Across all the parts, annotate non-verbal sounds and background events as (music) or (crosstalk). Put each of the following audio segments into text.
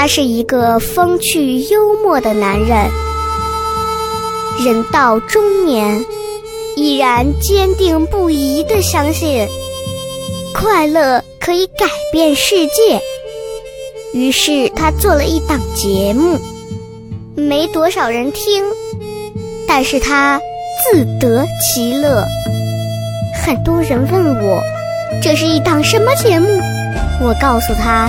他是一个风趣幽默的男人，人到中年，依然坚定不移地相信快乐可以改变世界。于是他做了一档节目，没多少人听，但是他自得其乐。很多人问我，这是一档什么节目？我告诉他，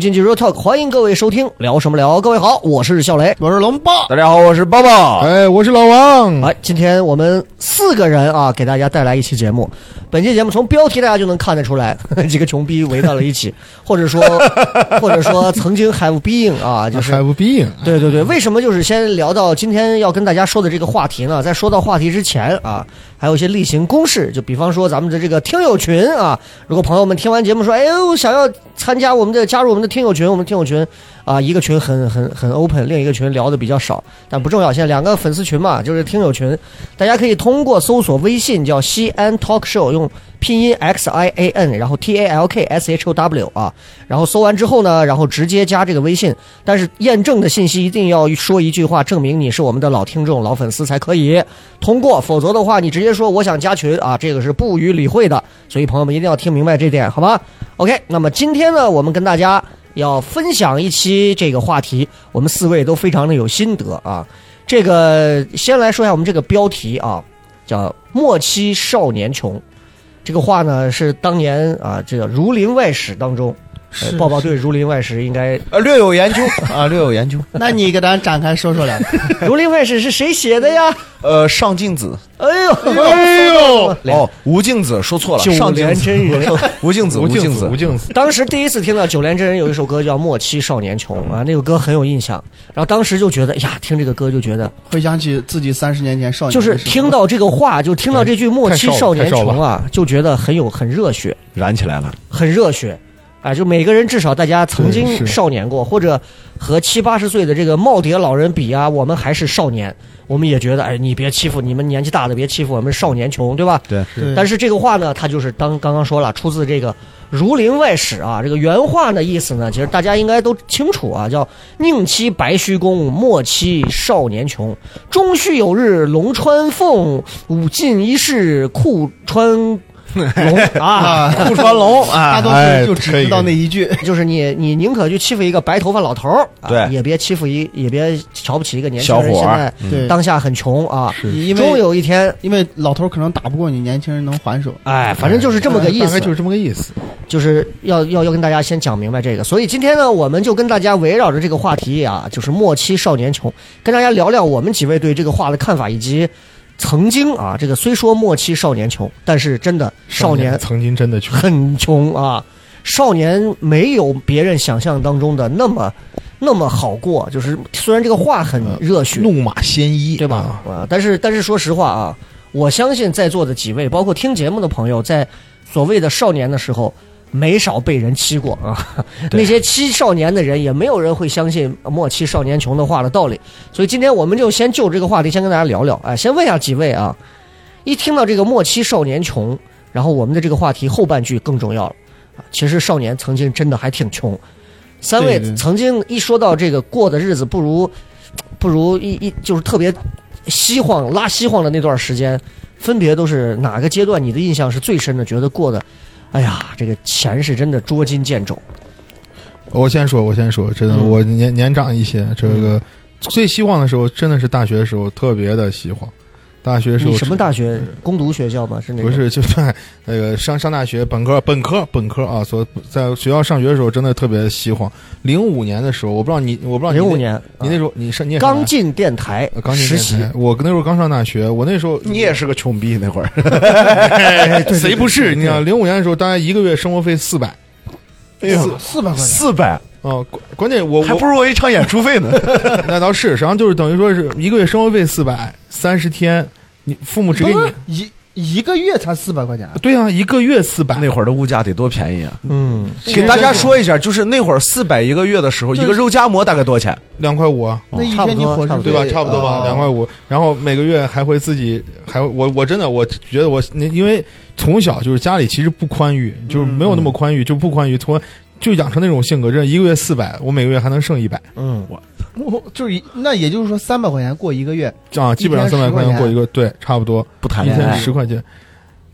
側百无禁忌 Real Talk，欢迎各位收听，聊什么聊？各位好，我是笑雷。我是龙爸，大家好，我是爸爸。哎，我是老王。哎，今天我们四个人啊，给大家带来一期节目。本期节目从标题大家就能看得出来，(laughs) 几个穷逼围到了一起，(laughs) 或者说，(laughs) 或者说曾经 have been 啊，就是 have been，对对对，为什么就是先聊到今天要跟大家说的这个话题呢？在说到话题之前啊，还有一些例行公事，就比方说咱们的这个听友群啊，如果朋友们听完节目说，哎呦，想要参加我们的加入我们的听友群，我们听友群啊，一个群很很很 open，另一个群聊的比较少，但不重要。现在两个粉丝群嘛，就是听友群，大家可以通过搜索微信叫西安 Talk Show，用拼音 X I A N，然后 T A L K S H O W 啊，然后搜完之后呢，然后直接加这个微信，但是验证的信息一定要说一句话，证明你是我们的老听众、老粉丝才可以通过，否则的话你直接说我想加群啊，这个是不予理会的。所以朋友们一定要听明白这点，好吗？OK，那么今天呢，我们跟大家要分享一期这个话题，我们四位都非常的有心得啊。这个先来说一下我们这个标题啊，叫“末期少年穷”。这个话呢是当年啊，这个《儒林外史》当中，呃抱抱对《儒林外史》应该，《呃，略有研究 (laughs) 啊，略有研究。(laughs) 那你给咱展开说说两个。(laughs) 儒林外史》是谁写的呀？呃，上镜子，哎呦，哎呦，哦，吴敬子说错了，九上镜子连真人。吴敬子，吴敬子，吴敬子，当时第一次听到九连真人有一首歌叫《莫欺少年穷》啊，那首歌很有印象。然后当时就觉得，哎呀，听这个歌就觉得，回想起自己三十年前少年就是听到这个话，就听到这句“莫欺少年穷”啊，就觉得很有很热血，燃起来了。很热血。啊，就每个人至少大家曾经少年过，或者和七八十岁的这个耄耋老人比啊，我们还是少年，我们也觉得，哎，你别欺负你们年纪大的，别欺负我们少年穷，对吧？对，对但是这个话呢，他就是当刚刚说了，出自这个《儒林外史》啊。这个原话的意思呢，其实大家应该都清楚啊，叫“宁欺白须公，莫欺少年穷。终须有日龙穿凤，舞尽一世裤穿龙啊。”不穿龙大啊，多哎数就只知道那一句。就是你，你宁可去欺负一个白头发老头儿，啊对也别欺负一，也别瞧不起一个年轻人。现在对，当下很穷啊，因终有一天，因为老头可能打不过你，年轻人能还手。哎，反正就是这么个意思大概。就是这么个意思。就是要要要跟大家先讲明白这个，所以今天呢，我们就跟大家围绕着这个话题啊，就是末期少年穷，跟大家聊聊我们几位对这个话的看法，以及曾经啊，这个虽说末期少年穷，但是真的少年曾经真的穷，很穷啊，少年没有别人想象当中的那么那么好过，就是虽然这个话很热血，怒马鲜衣，对吧？啊，但是但是说实话啊，我相信在座的几位，包括听节目的朋友，在所谓的少年的时候，没少被人欺过啊。那些欺少年的人，也没有人会相信“莫欺少年穷”的话的道理。所以今天我们就先就这个话题，先跟大家聊聊。哎，先问一下几位啊，一听到这个“莫欺少年穷”，然后我们的这个话题后半句更重要了啊。其实少年曾经真的还挺穷。三位曾经一说到这个过的日子不如不如一一就是特别西晃拉西晃的那段时间，分别都是哪个阶段？你的印象是最深的？觉得过得，哎呀，这个钱是真的捉襟见肘。我先说，我先说，真的，嗯。我年年长一些，这个最希望的时候，真的是大学的时候特别的希望，大学时候你什么大学？攻读学校吗？是那个不是，就在 (laughs) 那个上上大学本科本科本科啊，所在学校上学的时候真的特别喜欢。零五年的时候，我不知道你，我不知道零五，年，啊你那时候你上你也是刚进电台呃刚进实习电台，我那时候刚上大学，我那时候你也是个穷逼那会儿，(laughs) 谁不是？你想零五年的时候，大概一个月生活费四百哎呦，四百块钱，四百，啊，关关键我我还不如我一场演出费呢。(laughs) 那倒是，实际上就是等于说是一个月生活费四百，三十天，你父母只给你一一个月才四百块钱，对啊，一个月四百，那会儿的物价得多便宜啊！嗯，给大家说一下，就是那会儿四百一个月的时候，一个肉夹馍大概多少钱？两块五啊。那一天你伙食对吧？差不多吧，啊两块五。然后每个月还会自己还会我我真的我觉得我那因为从小就是家里其实不宽裕，就是没有那么宽裕，就不宽裕，从就养成那种性格，这一个月四百，我每个月还能剩一百嗯，我我就是一那也就是说三百块钱过一个月，啊，基本上一天10三百块钱过一个，对，差不多一不谈恋爱天，十块钱。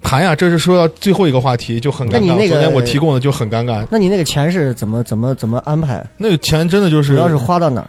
谈呀，这是说到最后一个话题就很尴尬。那你那个昨天我提供的就很尴尬，那你那个钱是怎么怎么怎么安排？那个钱真的就是主要是花到哪儿？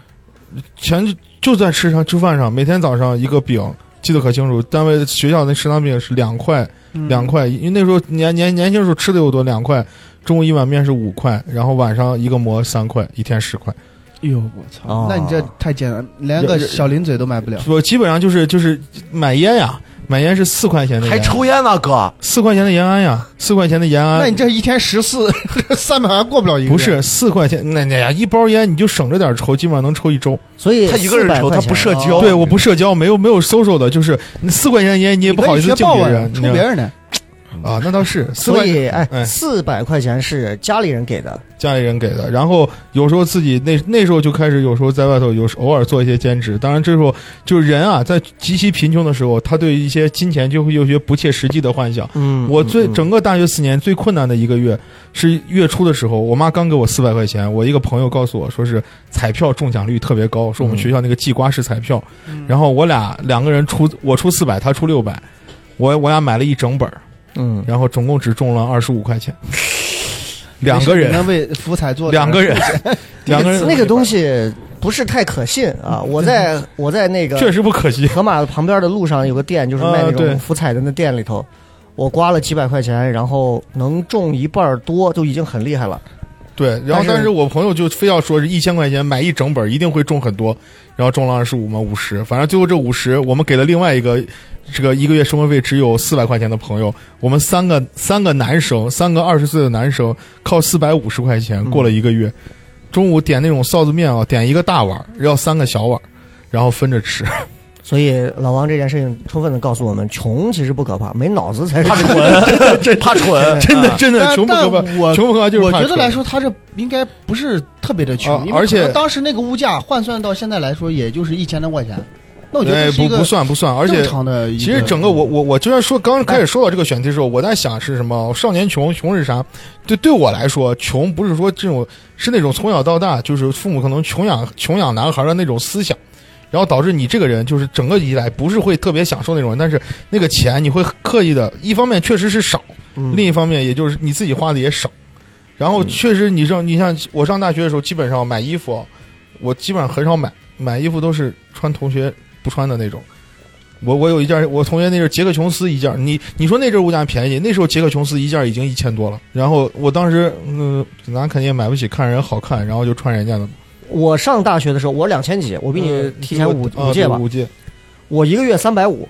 钱就就在吃上吃饭上，每天早上一个饼，记得可清楚。单位学校那食堂饼是两块，嗯两块，因为那时候年年年轻时候吃的又多，两块。中午一碗面是五块，然后晚上一个馍三块，一天十块。哎呦我操哦！那你这太艰难，连个小零嘴都买不了。我基本上就是就是买烟呀，买烟是四块钱的烟，还抽烟呢，哥。四块钱的延安呀，四块钱的延安。那你这一天十四 (laughs) 三百还过不了一个月。不是四块钱，那那呀一包烟你就省着点抽，基本上能抽一周。所以他一个人400抽块钱他不社交哦对，我不社交，没有没有 social 的，就是你四块钱的烟你也不好意思敬别人，你知道吗抽别人的。啊，那倒是。(laughs) 所以哎，哎四百块钱是家里人给的，家里人给的，然后有时候自己那那时候就开始，有时候在外头有时偶尔做一些兼职。当然，这时候就是人啊，在极其贫穷的时候，他对一些金钱就会有一些不切实际的幻想。嗯我最嗯整个大学四年最困难的一个月是月初的时候，我妈刚给我四百块钱，我一个朋友告诉我说是彩票中奖率特别高，说我们嗯学校那个季瓜式彩票，然后我俩两个人出我出四百，他出六百，我我俩买了一整本儿，嗯，然后总共只中了二十五块钱，两个人。能为福彩做两个人，(laughs) 两个人那个东西不是太可信啊！我在 (laughs) 我在那个确实不可信。河马旁边的路上有个店，就是卖那种福彩的那店里头，我刮了几百块钱，然后能中一半多，就已经很厉害了。对，然后但是我朋友就非要说是一千块钱买一整本，一定会中很多，然后中了二十五嘛，五十，反正最后这五十我们给了另外一个这个一个月生活费只有四百块钱的朋友，我们三个三个男生，三个二十岁的男生，靠四百五十块钱过了一个月。中午点那种臊子面啊，点一个大碗，要三个小碗，然后分着吃。所以老王这件事情充分的告诉我们，穷其实不可怕，没脑子才是他蠢。这，他蠢，真的 (laughs) 真的穷不可怕，穷不可怕就是怕我觉得来说，他这应该不是特别的啊穷，而且当时那个物价换算到现在来说，也就是一千多块钱。那我觉得哎不不算不算，而且。其实整个我我我就然说刚刚开始说到这个选题的时候，我在想是什么？少年穷，穷是啥？对对我来说，穷不是说这种是那种从小到大就是父母可能穷养穷养男孩的那种思想，然后导致你这个人就是整个以来不是会特别享受那种人，但是那个钱你会刻意的，一方面确实是少，嗯另一方面也就是你自己花的也少，然后确实你上你像我上大学的时候，基本上买衣服，我基本上很少买，买衣服都是穿同学不穿的那种。我我有一件，我同学那阵杰克琼斯一件，你你说那阵物价便宜，那时候杰克琼斯一件已经一千多了。然后我当时，嗯、咱肯定也买不起，看人好看，然后就穿人家的。我上大学的时候，我两千几，我比你提前五啊五届吧对，五届。我一个月三百五，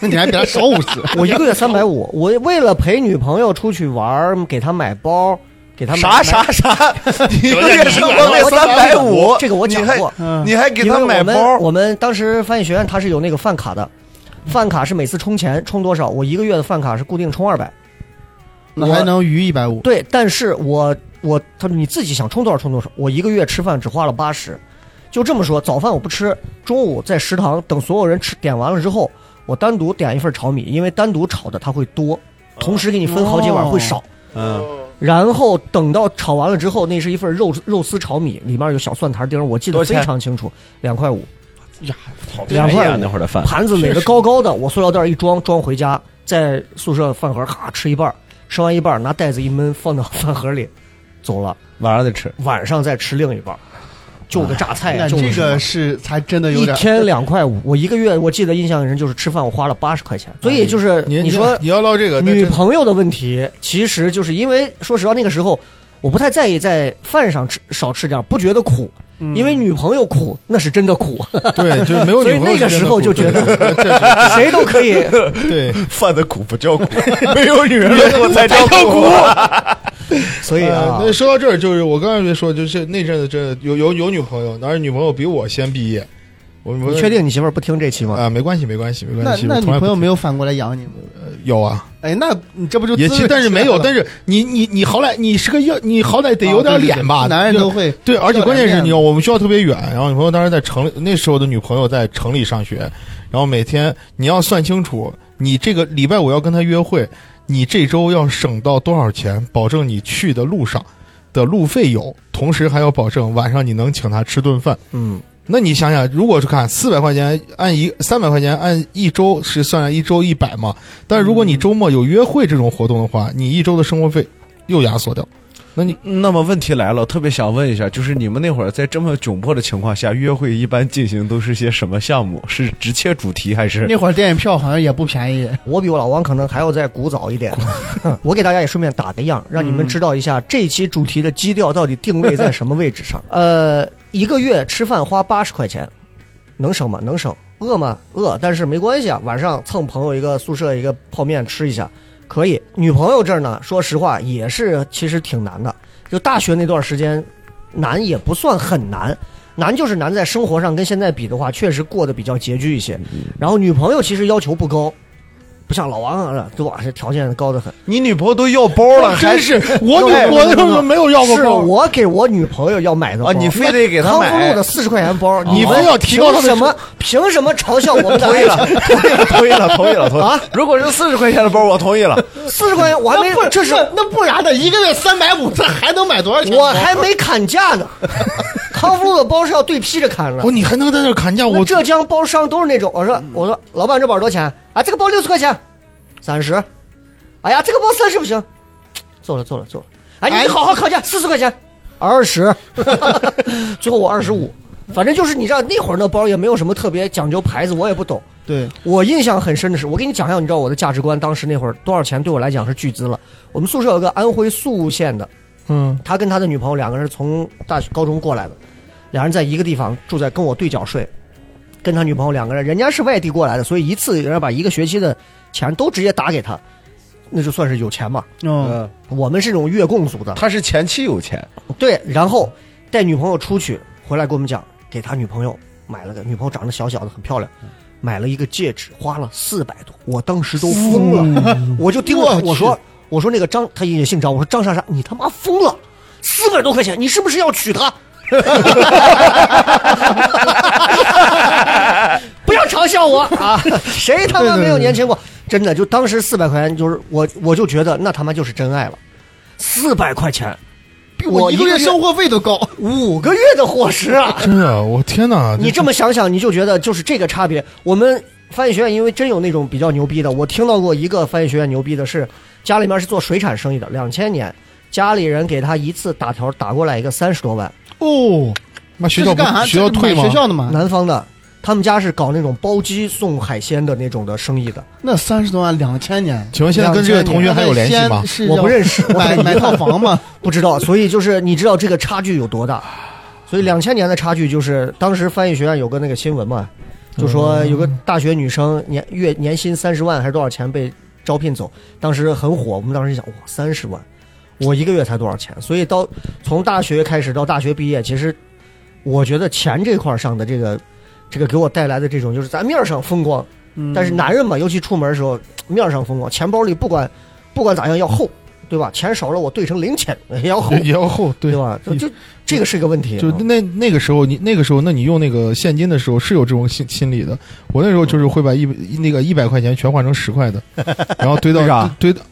那你还比他少五十。(laughs) 我一个月三百五，我为了陪女朋友出去玩，给她买包，给他买啥啥啥？一 (laughs) 个月生活费三百五，这个我讲过。你还给他买包？我们当时翻译学院它是有那个饭卡的，饭卡是每次充钱充多少，我一个月的饭卡是固定充二百。那还能余一百五。对，但是我我他说你自己想充多少充多少，我一个月吃饭只花了八十，就这么说，早饭我不吃，中午在食堂等所有人吃点完了之后，我单独点一份炒米，因为单独炒的它会多，同时给你分好几碗会少。嗯，然后等到炒完了之后，那是一份肉肉丝炒米，里面有小蒜苔丁，我记得非常清楚，两块五。呀，两块五那会儿的饭，盘子垒得高高的，我塑料袋一装，装回家，在宿舍饭盒咔吃一半，吃完一半拿袋子一闷，放到饭盒里，走了。晚上再吃。晚上再吃另一半儿，就个榨菜，那这个是才真的有点一天两块五，我一个月我记得印象很深，就是吃饭我花了八十块钱，所以就是你你说你要唠这个女朋友的问题，其实就是因为说实话，那个时候我不太在意在饭上吃少吃点，不觉得苦，嗯因为女朋友苦那是真的苦，对，就没有所 (laughs) 以女朋友那个时候就觉得 (laughs) 谁都可以。对，(laughs) 饭的苦不叫苦，没有女人的苦才叫苦。(laughs) 所以啊呃，那说到这儿，就是我刚才没说，就是那阵子真的有有有女朋友，但是女朋友比我先毕业。我我你确定你媳妇儿不听这期吗？啊？没关系，没关系，没关系。那那女我从来朋友没有反过来养你吗？有啊，哎，那你这不就也但是没有，但是你你你好歹你是个要，你好歹得有点啊对对对脸吧？男人都会对，而且关键是你知道，我们学校特别远，然后女朋友当时在城里，那时候的女朋友在城里上学，然后每天你要算清楚，你这个礼拜五要跟她约会，你这周要省到多少钱，保证你去的路上的路费有，同时还要保证晚上你能请他吃顿饭。嗯，那你想想，如果是看四百块钱按一三百块钱按一周是算一周一百嘛？但如果你周末有约会这种活动的话，你一周的生活费又压缩掉。那你那么问题来了，特别想问一下，就是你们那会儿在这么窘迫的情况下，约会一般进行都是些什么项目？是直切主题还是？那会儿电影票好像也不便宜。我比我老王可能还要再古早一点。我给大家也顺便打个样，让你们知道一下这期主题的基调到底定位在什么位置上。(laughs) 呃，一个月吃饭花八十块钱，能省吗？能省。饿吗？饿，但是没关系啊，晚上蹭朋友一个宿舍一个泡面吃一下，可以。女朋友这儿呢，说实话也是其实挺难的。就大学那段时间，难也不算很难，难就是难在生活上跟现在比的话，确实过得比较拮据一些。然后女朋友其实要求不高，不像老王啊，对吧？这条件高得很。你女朋友都要包了，(laughs) 还真是 (laughs) 我女对我那时候没有要过是包，我给我女朋友要买的包啊？你非得给她康复买路的？四十块钱包，(laughs) 们你非要提高什么？凭什么嘲笑我们的同意了，同意了，同意了，同意了。啊！如果是四十块钱的包，我同意了。四十块钱我还没这是那那不然的，一个月三百五，这还能买多少钱？我还没砍价呢。康复路的包是要对批着砍的 (laughs) 哦，。你还能在那砍价？我我浙江包商都是那种，我说我说老板这包多少钱啊？这个包六十块钱，三十。哎呀，这个包三十不行，走了走了走了。哎，你好好砍价，四十块钱，二十，(laughs) 最后我二十五。反正就是你知道那会儿那包也没有什么特别讲究牌子，我也不懂。对，我印象很深的是，我给你讲一下，你知道我的价值观，当时那会儿多少钱对我来讲是巨资了。我们宿舍有个安徽宿县的，嗯，他跟他的女朋友两个人从大学高中过来的，两人在一个地方住在跟我对角睡，跟他女朋友两个人，人家是外地过来的，所以一次人家把一个学期的钱都直接打给他，那就算是有钱嘛。嗯，嗯，我们是这种月供族的，他是前妻有钱，对，然后带女朋友出去回来跟我们讲，给他女朋友买了个女朋友长得小小的很漂亮，买了一个戒指，花了四百多，我当时都疯了，我就盯着我说我说那个张，他也姓张，我说张莎莎，你他妈疯了，四百多块钱，你是不是要娶她？(laughs) 不要嘲笑我啊！谁他妈没有年轻过？真的，就当时四百块钱，就是我我就觉得那他妈就是真爱了，四百块钱。比我一个月生活费都高。五个月的伙食啊！真的，我天哪！你这么想想，你就觉得就是这个差别。我们翻译学院因为真有那种比较牛逼的，我听到过一个翻译学院牛逼的是，家里面是做水产生意的，两千年家里人给他一次打条打过来一个三十多万，哦，那学校不这是干啥？学校退吗？学校的吗？南方的，他们家是搞那种包机送海鲜的那种的生意的，那三十多万，两千年，请问现在跟这个同学还有联系吗？是我不认识 (laughs) 买买套房吗？(laughs) 不知道，所以就是你知道这个差距有多大？所以两千年的差距就是当时翻译学院有个那个新闻嘛，就说有个大学女生年月年薪三十万还是多少钱被招聘走，当时很火。我们当时想，哇，三十万，我一个月才多少钱？所以到从大学开始到大学毕业，其实我觉得钱这块儿上的这个这个给我带来的这种就是咱面儿上风光，但是男人嘛，尤其出门的时候面儿上风光，钱包里不管不管咋样要厚，对吧？钱少了我兑成零钱也要厚 (laughs) 也，要厚，对对吧？就就这个是一个问题。就那那个时候，你那个时候，那你用那个现金的时候是有这种心心理的。我那时候就是会把一那个一百块钱全换成十块的，然后堆到堆堆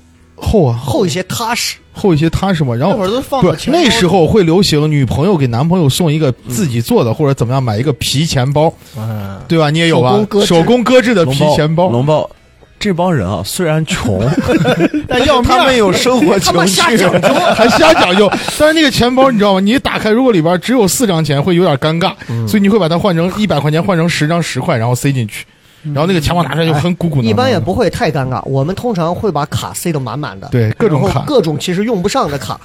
厚啊，厚一些踏实，厚一些踏实嘛。然后那会儿都放不那时候会流行女朋友给男朋友送一个自己做的或者怎么样买一个皮钱包，嗯，对吧？你也有吧手工？搁置手工搁置的皮钱包，龙包，这帮人啊，虽然穷，(laughs) 但要面他们有生活 (laughs) 情趣。(laughs) 还瞎讲究。但是那个钱包你知道吗？你打开，如果里边只有四张钱，会有点尴尬，嗯所以你会把它换成一百块钱，换成十张十块，然后塞进去。然后那个钱包拿出来就很鼓鼓囊囊的。一般也不会太尴尬。我们通常会把卡塞得满满的，对各种卡各种其实用不上的卡，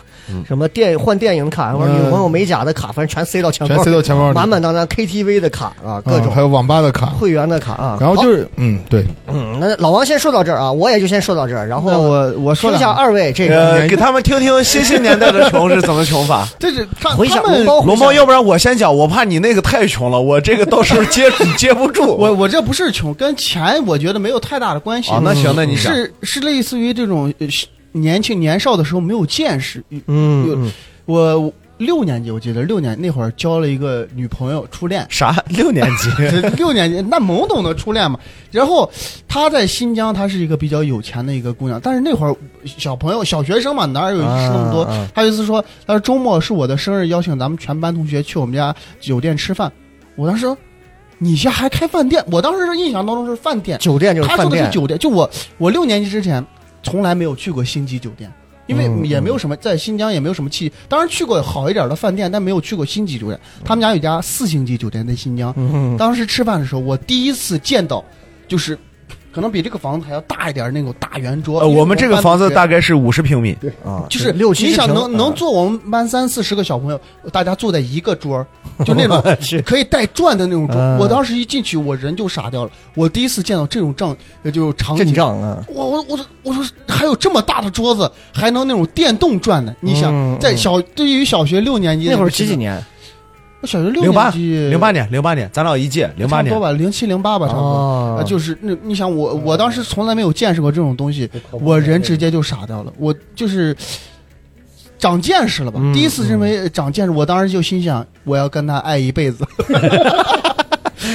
什么电换电影卡或者嗯女朋友美甲的卡，反正全塞到钱包里，全塞到钱包里满满当当 KTV 的卡啊，各种嗯还有网吧的卡。会员的卡啊。然后就是嗯，对，嗯，那老王先说到这儿啊，我也就先说到这儿，然后我我说听一下二位这个呃，给他们听听新兴年代的穷是怎么穷法。(laughs) 这是他回想他们龙猫，要不然我先讲，我怕你那个太穷了，我这个到时候接 (laughs) 接不住。我我这不是穷，跟钱我觉得没有太大的关系。啊，那行，那你。是是类似于这种呃年轻年少的时候没有见识。嗯嗯我六年级我记得六年那会儿交了一个女朋友，初恋。啥？六年级？(laughs) 六年级那懵懂的初恋嘛，然后她在新疆，她是一个比较有钱的一个姑娘，但是那会儿小朋友小学生嘛，哪有那么多？她有一次说，她说周末是我的生日，邀请咱们全班同学去我们家酒店吃饭。我当时说，你家还开饭店？我当时是印象当中是饭店，酒店就是他饭店，说的是酒店，就我我六年级之前从来没有去过星级酒店，因为嗯也没有什么在新疆也没有什么气，当然去过好一点的饭店，但没有去过星级酒店。他们家有家四星级酒店在新疆，嗯。当时吃饭的时候，我第一次见到，就是可能比这个房子还要大一点那种大圆桌。呃，我们这个房子大概是五十平米，啊，就是六七你想能能坐我们班三四十个小朋友，大家坐在一个桌儿，就那种 (laughs) 可以带转的那种桌。嗯我当时一进去，我人就傻掉了。我第一次见到这种仗，呃就是场景阵。仗啊，我我我说我说还有这么大的桌子，还能那种电动转的。你想，嗯在小对于小学六年级那会儿几几几？年？我小学六零八年级，零八年，零八年，咱俩一届，零八年。差不多吧，零七零八吧，差不多。就是那，你想我，我当时从来没有见识过这种东西，我人直接就傻掉了。我就是长见识了吧？嗯第一次认为长见识，我当时就心想，我要跟他爱一辈子。(laughs)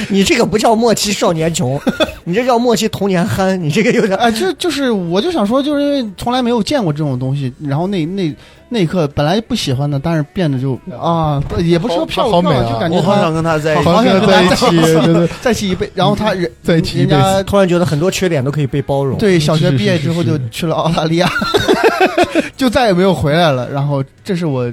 你这个不叫莫欺少年穷，(laughs) 你这叫莫欺童年憨，你这个有点啊，就就是，我就想说，就是因为从来没有见过这种东西，然后那那那一刻本来不喜欢的，但是变得就啊，也不是说漂不漂亮，好美啊就感觉我好想跟他在一起。好想跟他在一起，对对，在一起一辈，然后他人 (laughs) 在一起一辈子人家 (laughs) 突然觉得很多缺点都可以被包容。对，小学毕业之后就去了澳大利亚，就再也没有回来了。然后这是我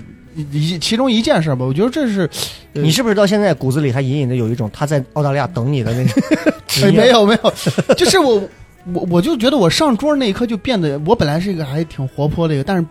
一一其中一件事吧，我觉得这是呃你是不是到现在骨子里还隐隐的有一种他在澳大利亚等你的那种 (laughs) 哎？没有没有，就是我我我就觉得我上桌那一刻就变得，我本来是一个还挺活泼的一个，但是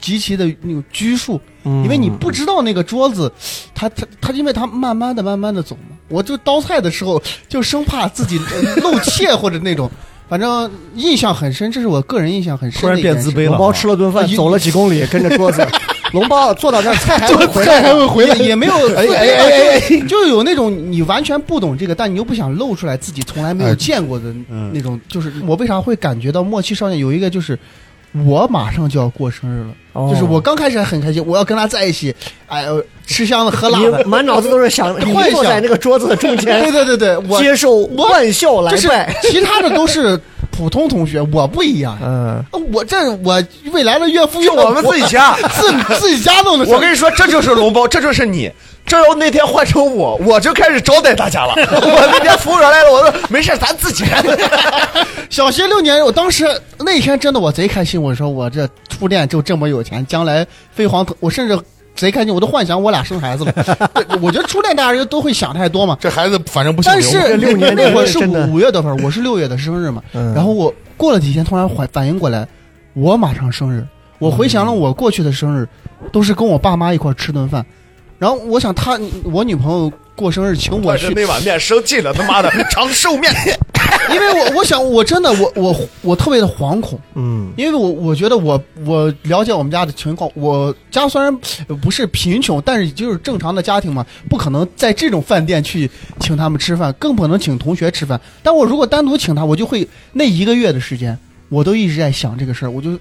极其的那种拘束，嗯，因为你不知道那个桌子，他他他，因为他慢慢的慢慢的走嘛，我就刀菜的时候就生怕自己呃露 (laughs) 怯或者那种。反正印象很深，这是我个人印象很深突然的一件事。变自卑了我包吃了顿饭，啊走了几公里，跟着桌子。(laughs) 龙包坐到那儿，菜还会回来还会回来，也没有哎哎哎哎 (laughs) 就有那种你完全不懂这个，但你又不想露出来自己从来没有哎见过的嗯那种。就是我为啥会感觉到默契少年有一个就是。我马上就要过生日了，哦就是我刚开始还很开心，我要跟他在一起，哎呦，吃香的喝辣的你，满脑子都是想 (laughs) 幻想坐在那个桌子的中间，对对对对，我接受万笑来就是拜。其他的都是普通同学，我不一样，嗯，我这我未来的岳父岳母我们自己家，自自己家弄的，我跟你说，这就是龙包，这就是你。这要那天换成我，我就开始招待大家了。(laughs) 我那天服务员来了，我说没事，咱自己来。(laughs) 小学六年，我当时那天真的我贼开心，我说我这初恋就这么有钱，将来飞黄腾，我甚至贼开心，我都幻想我俩生孩子了。(laughs) 我觉得初恋大家都会想太多嘛。这孩子反正不姓但是六年那会儿是五月多份，我是六月的生日嘛。嗯然后我过了几天，突然反反应过来，我马上生日。我回想了我过去的生日，都是跟我爸妈一块儿吃顿饭。然后我想他，我女朋友过生日请我去，那碗面生气了，他妈的 (laughs) 长寿面。因为我我想我真的我我我特别的惶恐，嗯因为我我觉得我我了解我们家的情况，我家虽然不是贫穷，但是就是正常的家庭嘛，不可能在这种饭店去请他们吃饭，更不能请同学吃饭。但我如果单独请他，我就会那一个月的时间，我都一直在想这个事儿，我就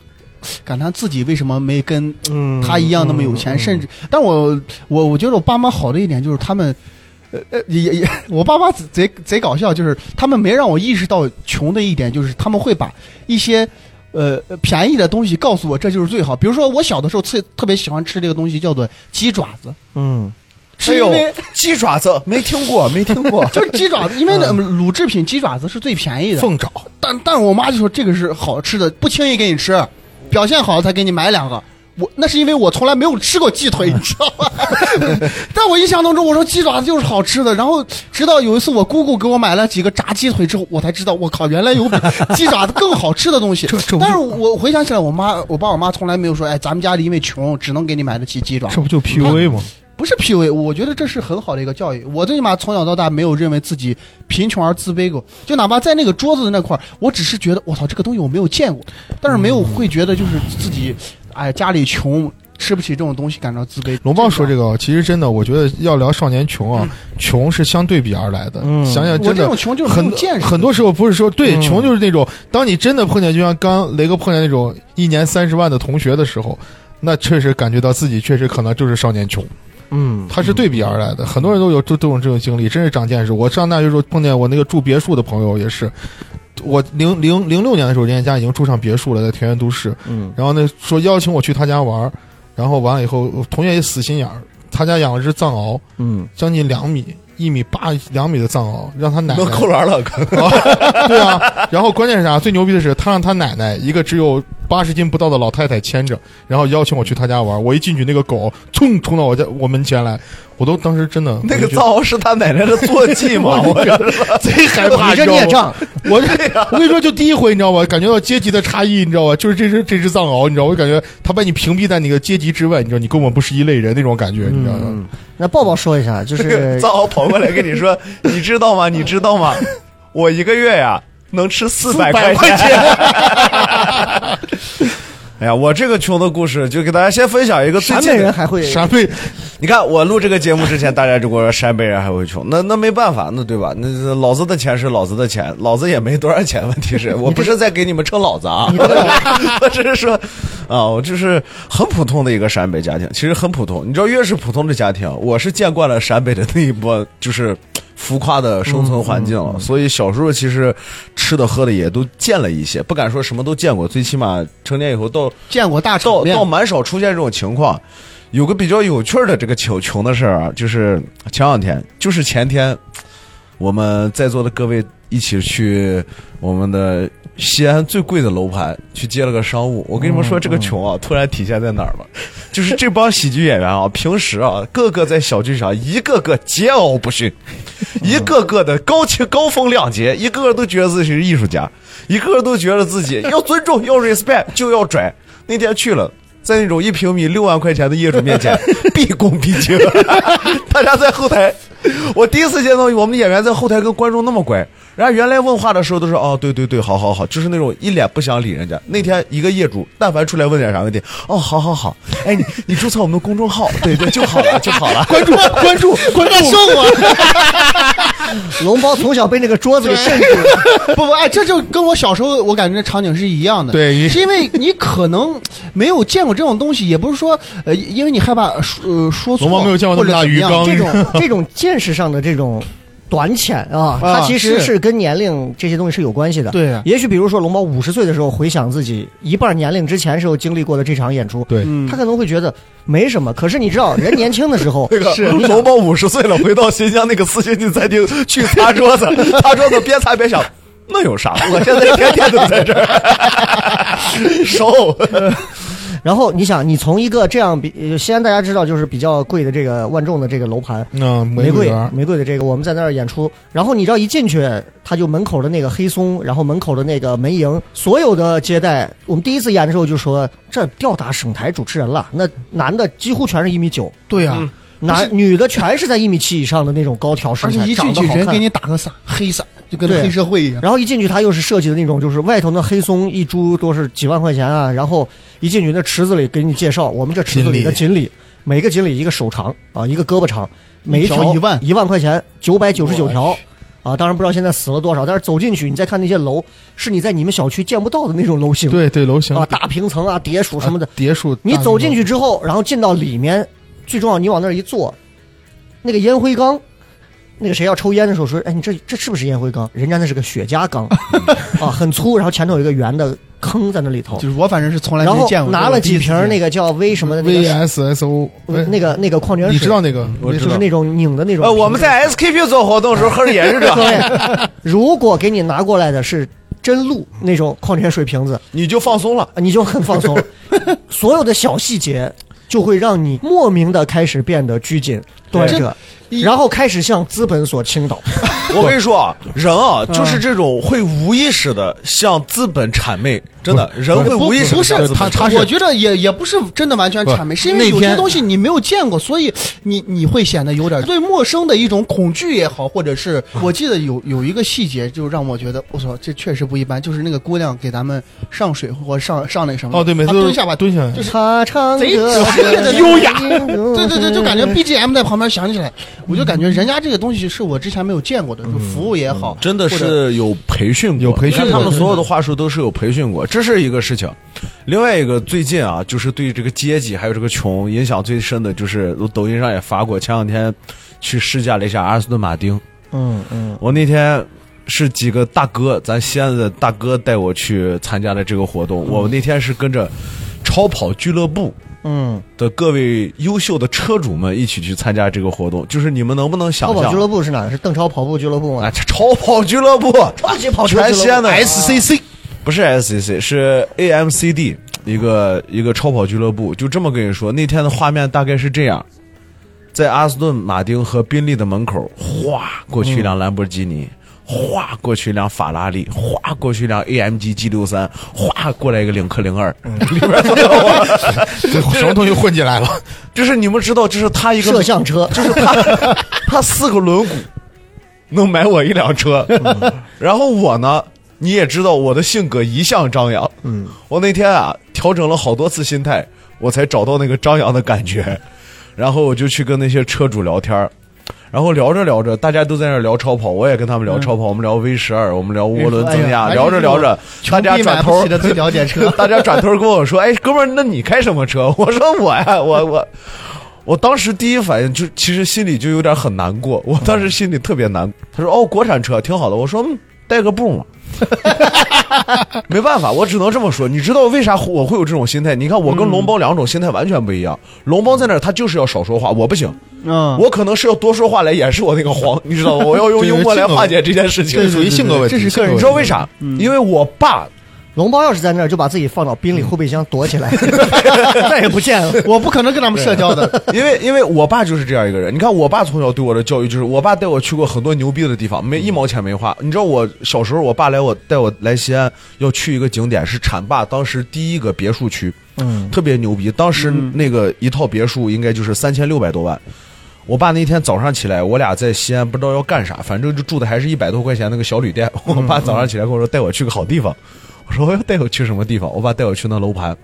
感叹自己为什么没跟嗯，他一样那么有钱，嗯甚至，但我我我觉得我爸妈好的一点就是他们。呃呃，也也，我爸妈贼贼搞笑，就是他们没让我意识到穷的一点，就是他们会把一些呃便宜的东西告诉我，这就是最好。比如说我小的时候特特别喜欢吃这个东西，叫做鸡爪子。嗯是因为鸡爪子没听过，没听过。(laughs) 就是鸡爪子，因为那乳制品鸡爪子是最便宜的。凤爪，但但我妈就说这个是好吃的，不轻易给你吃，表现好才给你买两个。我那是因为我从来没有吃过鸡腿，(laughs) 你知道吗？(laughs) 但我印象当中，我说鸡爪子就是好吃的。然后直到有一次我姑姑给我买了几个炸鸡腿之后，我才知道，我靠，原来有比鸡爪子更好吃的东西。(laughs) 但是我回想起来，我妈、我爸、我妈从来没有说，哎，咱们家里因为穷，只能给你买得起鸡爪。这不就 PUA 吗？不是 PUA，我觉得这是很好的一个教育。我最起码从小到大没有认为自己贫穷而自卑过，就哪怕在那个桌子的那块儿，我只是觉得我操这个东西我没有见过，但是没有会觉得就是自己，哎家里穷吃不起这种东西感到自卑。龙豹说这个，其实真的，我觉得要聊少年穷啊，穷是相对比而来的。嗯想想我真的这种穷就是很有见识，很多时候不是说对嗯穷就是那种，当你真的碰见，就像刚雷哥碰见那种一年三十万的同学的时候，那确实感觉到自己确实可能就是少年穷。嗯，它是对比而来的，很多人都有都都有这种经历，真是长见识。我上大学时候碰见我那个住别墅的朋友也是，我零零零六年的时候，人家家已经住上别墅了，在田园都市。嗯然后呢，说邀请我去他家玩儿，然后完了以后，我同学也死心眼儿，他家养了只藏獒，嗯，将近两米，一米八两米的藏獒，让他奶奶扣篮了，可能 (laughs) 对啊，然后关键是啥？最牛逼的是，他让他奶奶一个只有八十斤不到的老太太牵着，然后邀请我去她家玩。我一进去，那个狗冲冲到我家我门前来，我都当时真的那个藏獒是他奶奶的坐骑吗？(laughs) 我觉得得贼害怕，你这知道吗孽障，我这我跟你说，就第一回，你知道吗？感觉到阶级的差异，你知道吧？就是这只这只藏獒，你知道，我感觉它把你屏蔽在那个阶级之外，你知道，你跟我们不是一类人那种感觉，你知道吗？嗯，那抱抱说一下，就是 (laughs) 藏獒跑过来跟你说：“你知道吗？你知道吗？(laughs) 我一个月呀能吃四百块钱。(laughs) ”哎呀，我这个穷的故事就给大家先分享一个最陕北人还会陕北你看，我录这个节目之前，大家就跟我说陕北人还会穷，那那没办法，那对吧？那那老子的钱是老子的钱，老子也没多少钱。问题是 (laughs) 我不是在给你们称老子啊，(laughs) 我只是说，啊，我就是很普通的一个陕北家庭，其实很普通。你知道，越是普通的家庭，我是见惯了陕北的那一波就是浮夸的生存环境了，所以小时候其实吃的喝的也都见了一些，不敢说什么都见过，最起码成年以后到见过大场面倒倒。蛮少出现这种情况。有个比较有趣儿的这个穷穷的事儿啊，就是前两天，就是前天，我们在座的各位一起去我们的西安最贵的楼盘去接了个商务。我跟你们说，这个穷啊，突然体现在哪儿了？(laughs) 就是这帮喜剧演员啊，平时啊，个个在小剧场一个个桀骜不驯，(laughs) 一个个的高情高风亮节，一个个都觉得自己是艺术家，一个个都觉得自己要尊重 (laughs) 要 respect 就要拽。那天去了。在那种一平米六万块钱的业主面前，毕恭毕敬。大家在后台，我第一次见到我们的演员在后台跟观众那么乖。人家原来问话的时候都是哦，对对对，好好好，就是那种一脸不想理人家。那天一个业主，但凡出来问点啥问题，哦，好好好，哎，你你注册我们的公众号，对对就好了就好了。关注关注关注送我，(laughs) 龙包从小被那个桌子给限制，不不，哎，这就跟我小时候我感觉场景是一样的。对是因为你可能没有见过这种东西，也不是说呃，因为你害怕说呃说错，龙猫没有见过那么大鱼缸这种这种见识上的这种短浅啊，啊它其实是是跟年龄这些东西是有关系的。对啊也许比如说龙猫五十岁的时候回想自己一半年龄之前时候经历过的这场演出，对，嗯他可能会觉得没什么。可是你知道，人年轻的时候 (laughs) 那个龙猫五十岁了，回到新疆那个四星级餐厅去擦桌子，(laughs) 擦桌子边擦边想，那有啥？我现在天天都在这儿收。(laughs) 然后你想，你从一个这样比呃西安大家知道就是比较贵的这个万众的这个楼盘，嗯玫瑰玫瑰的这个，我们在那儿演出，然后你知道一进去，他就门口的那个黑松，然后门口的那个门迎，所有的接待，我们第一次演的时候就说这吊打省台主持人了，那男的几乎全是一米九，对呀、男女的全是在一米七以上的那种高挑身材，且一进去人给你打个伞，黑伞，就跟黑社会一样。然后一进去，他又是设计的那种，就是外头那黑松一株都是几万块钱啊。然后一进去那池子里给你介绍，我们这池子里的锦鲤，每个锦鲤一个手长啊，一个胳膊长，每一条一万一万块钱，九百九十九条啊。当然不知道现在死了多少，但是走进去，你再看那些楼，是你在你们小区见不到的那种楼型，对对楼型啊，大平层啊，叠墅什么的。叠墅，你走进去之后，然后进到里面，最重要，你往那儿一坐，那个烟灰缸，那个谁要抽烟的时候说，哎，你这这是不是烟灰缸？人家那是个雪茄缸，(laughs) 啊，很粗，然后前头有一个圆的坑在那里头，就是我反正是从来没见过。拿了几瓶那个，叫 V 什么的那个 VSSO 那个那个矿泉水，你知道那个？就是那种拧的那种。呃，我们在 SKP 做活动的时候喝的也是这，对，如果给你拿过来的是真露那种矿泉水瓶子，你就放松了。你就很放松，(laughs) 所有的小细节就会让你莫名的开始变得拘谨端着，然后开始向资本所倾倒。(laughs) 我跟你说啊，人啊，就是这种会无意识的向资本谄媚，真的，人会无意识不是地向资本他他是我觉得也也不是真的完全谄媚，是。因为有些东西你没有见过，所以你你会显得有点对陌生的一种恐惧也好，或者是 (laughs) 我记得有有一个细节，就让我觉得我操，这确实不一般，就是那个姑娘给咱们上水或上上那个什么，哦，对，每次蹲下吧，蹲下来，就是他唱歌直接的优雅，(laughs) 对对对，就感觉 BGM 在旁边响起来，我就感觉人家这个东西是我之前没有见过的，就服务也好，真的是有培训过，有培训过他们所有的话术都是有培训过，这是一个事情。另外一个最近啊，就是对这个阶级还有这个穷影响最深的，就是我抖音上也发过，前两天去试驾了一下阿斯顿马丁，嗯嗯，我那天是几个大哥，咱西安的大哥带我去参加的这个活动，我那天是跟着超跑俱乐部。嗯，的各位优秀的车主们一起去参加这个活动，就是你们能不能想象？超跑俱乐部是哪？是邓超跑步俱乐部啊，吗？超跑俱乐部，超级跑全西安的 SCC 不是 SCC，是 AMCD 一个一个超跑俱乐部。就这么跟你说，那天的画面大概是这样：在阿斯顿马丁和宾利的门口，哗过去一辆兰博基尼，哗过去一辆法拉利，哗过去一辆 AMG G 六三，哗过来一个领克零二，(laughs) 里。(laughs) 什么东西混进来了？就是你们知道，这是他一个摄像车，就是他他四个轮毂能买我一辆车，然后我呢，你也知道我的性格一向张扬，嗯，我那天啊调整了好多次心态，我才找到那个张扬的感觉，然后我就去跟那些车主聊天儿然后聊着聊着，大家都在那聊超跑，我也跟他们聊超跑，我们聊 V 十二，我们聊涡轮增压，哎聊着聊着，大家转头买不起的 (laughs) 最了解车 (laughs) 大家转头跟我说：“哎，哥们儿，那你开什么车？”我说：“我呀，我我。”我当时第一反应就其实心里就有点很难过，我当时心里特别难。他说：“哦，国产车挺好的。”我说：“嗯，带个步嘛。” (laughs) 没办法，我只能这么说。你知道为啥我会有这种心态？你看，我跟龙包两种心态完全不一样。龙包在那儿，他就是要少说话，我不行，嗯，我可能是要多说话来掩饰我那个慌，你知道吗？我要用 (laughs) 幽默来化解这件事情。这属于性格问题。这是个人你知道为啥？因为我爸龙包要是在那儿，就把自己放到宾利后备箱躲起来，(laughs) 再也不见了。我不可能跟他们社交的，因为因为我爸就是这样一个人。你看，我爸从小对我的教育就是，我爸带我去过很多牛逼的地方，没一毛钱没花。你知道我小时候，我爸来我带我来西安，要去一个景点，是浐灞当时第一个别墅区，嗯，特别牛逼。当时那个一套别墅应该就是三千六百多万。我爸那天早上起来，我俩在西安不知道要干啥，反正就住的还是一百多块钱那个小旅店。我爸早上起来跟我说带我去个好地方，我说我要带我去什么地方？我爸带我去那楼盘。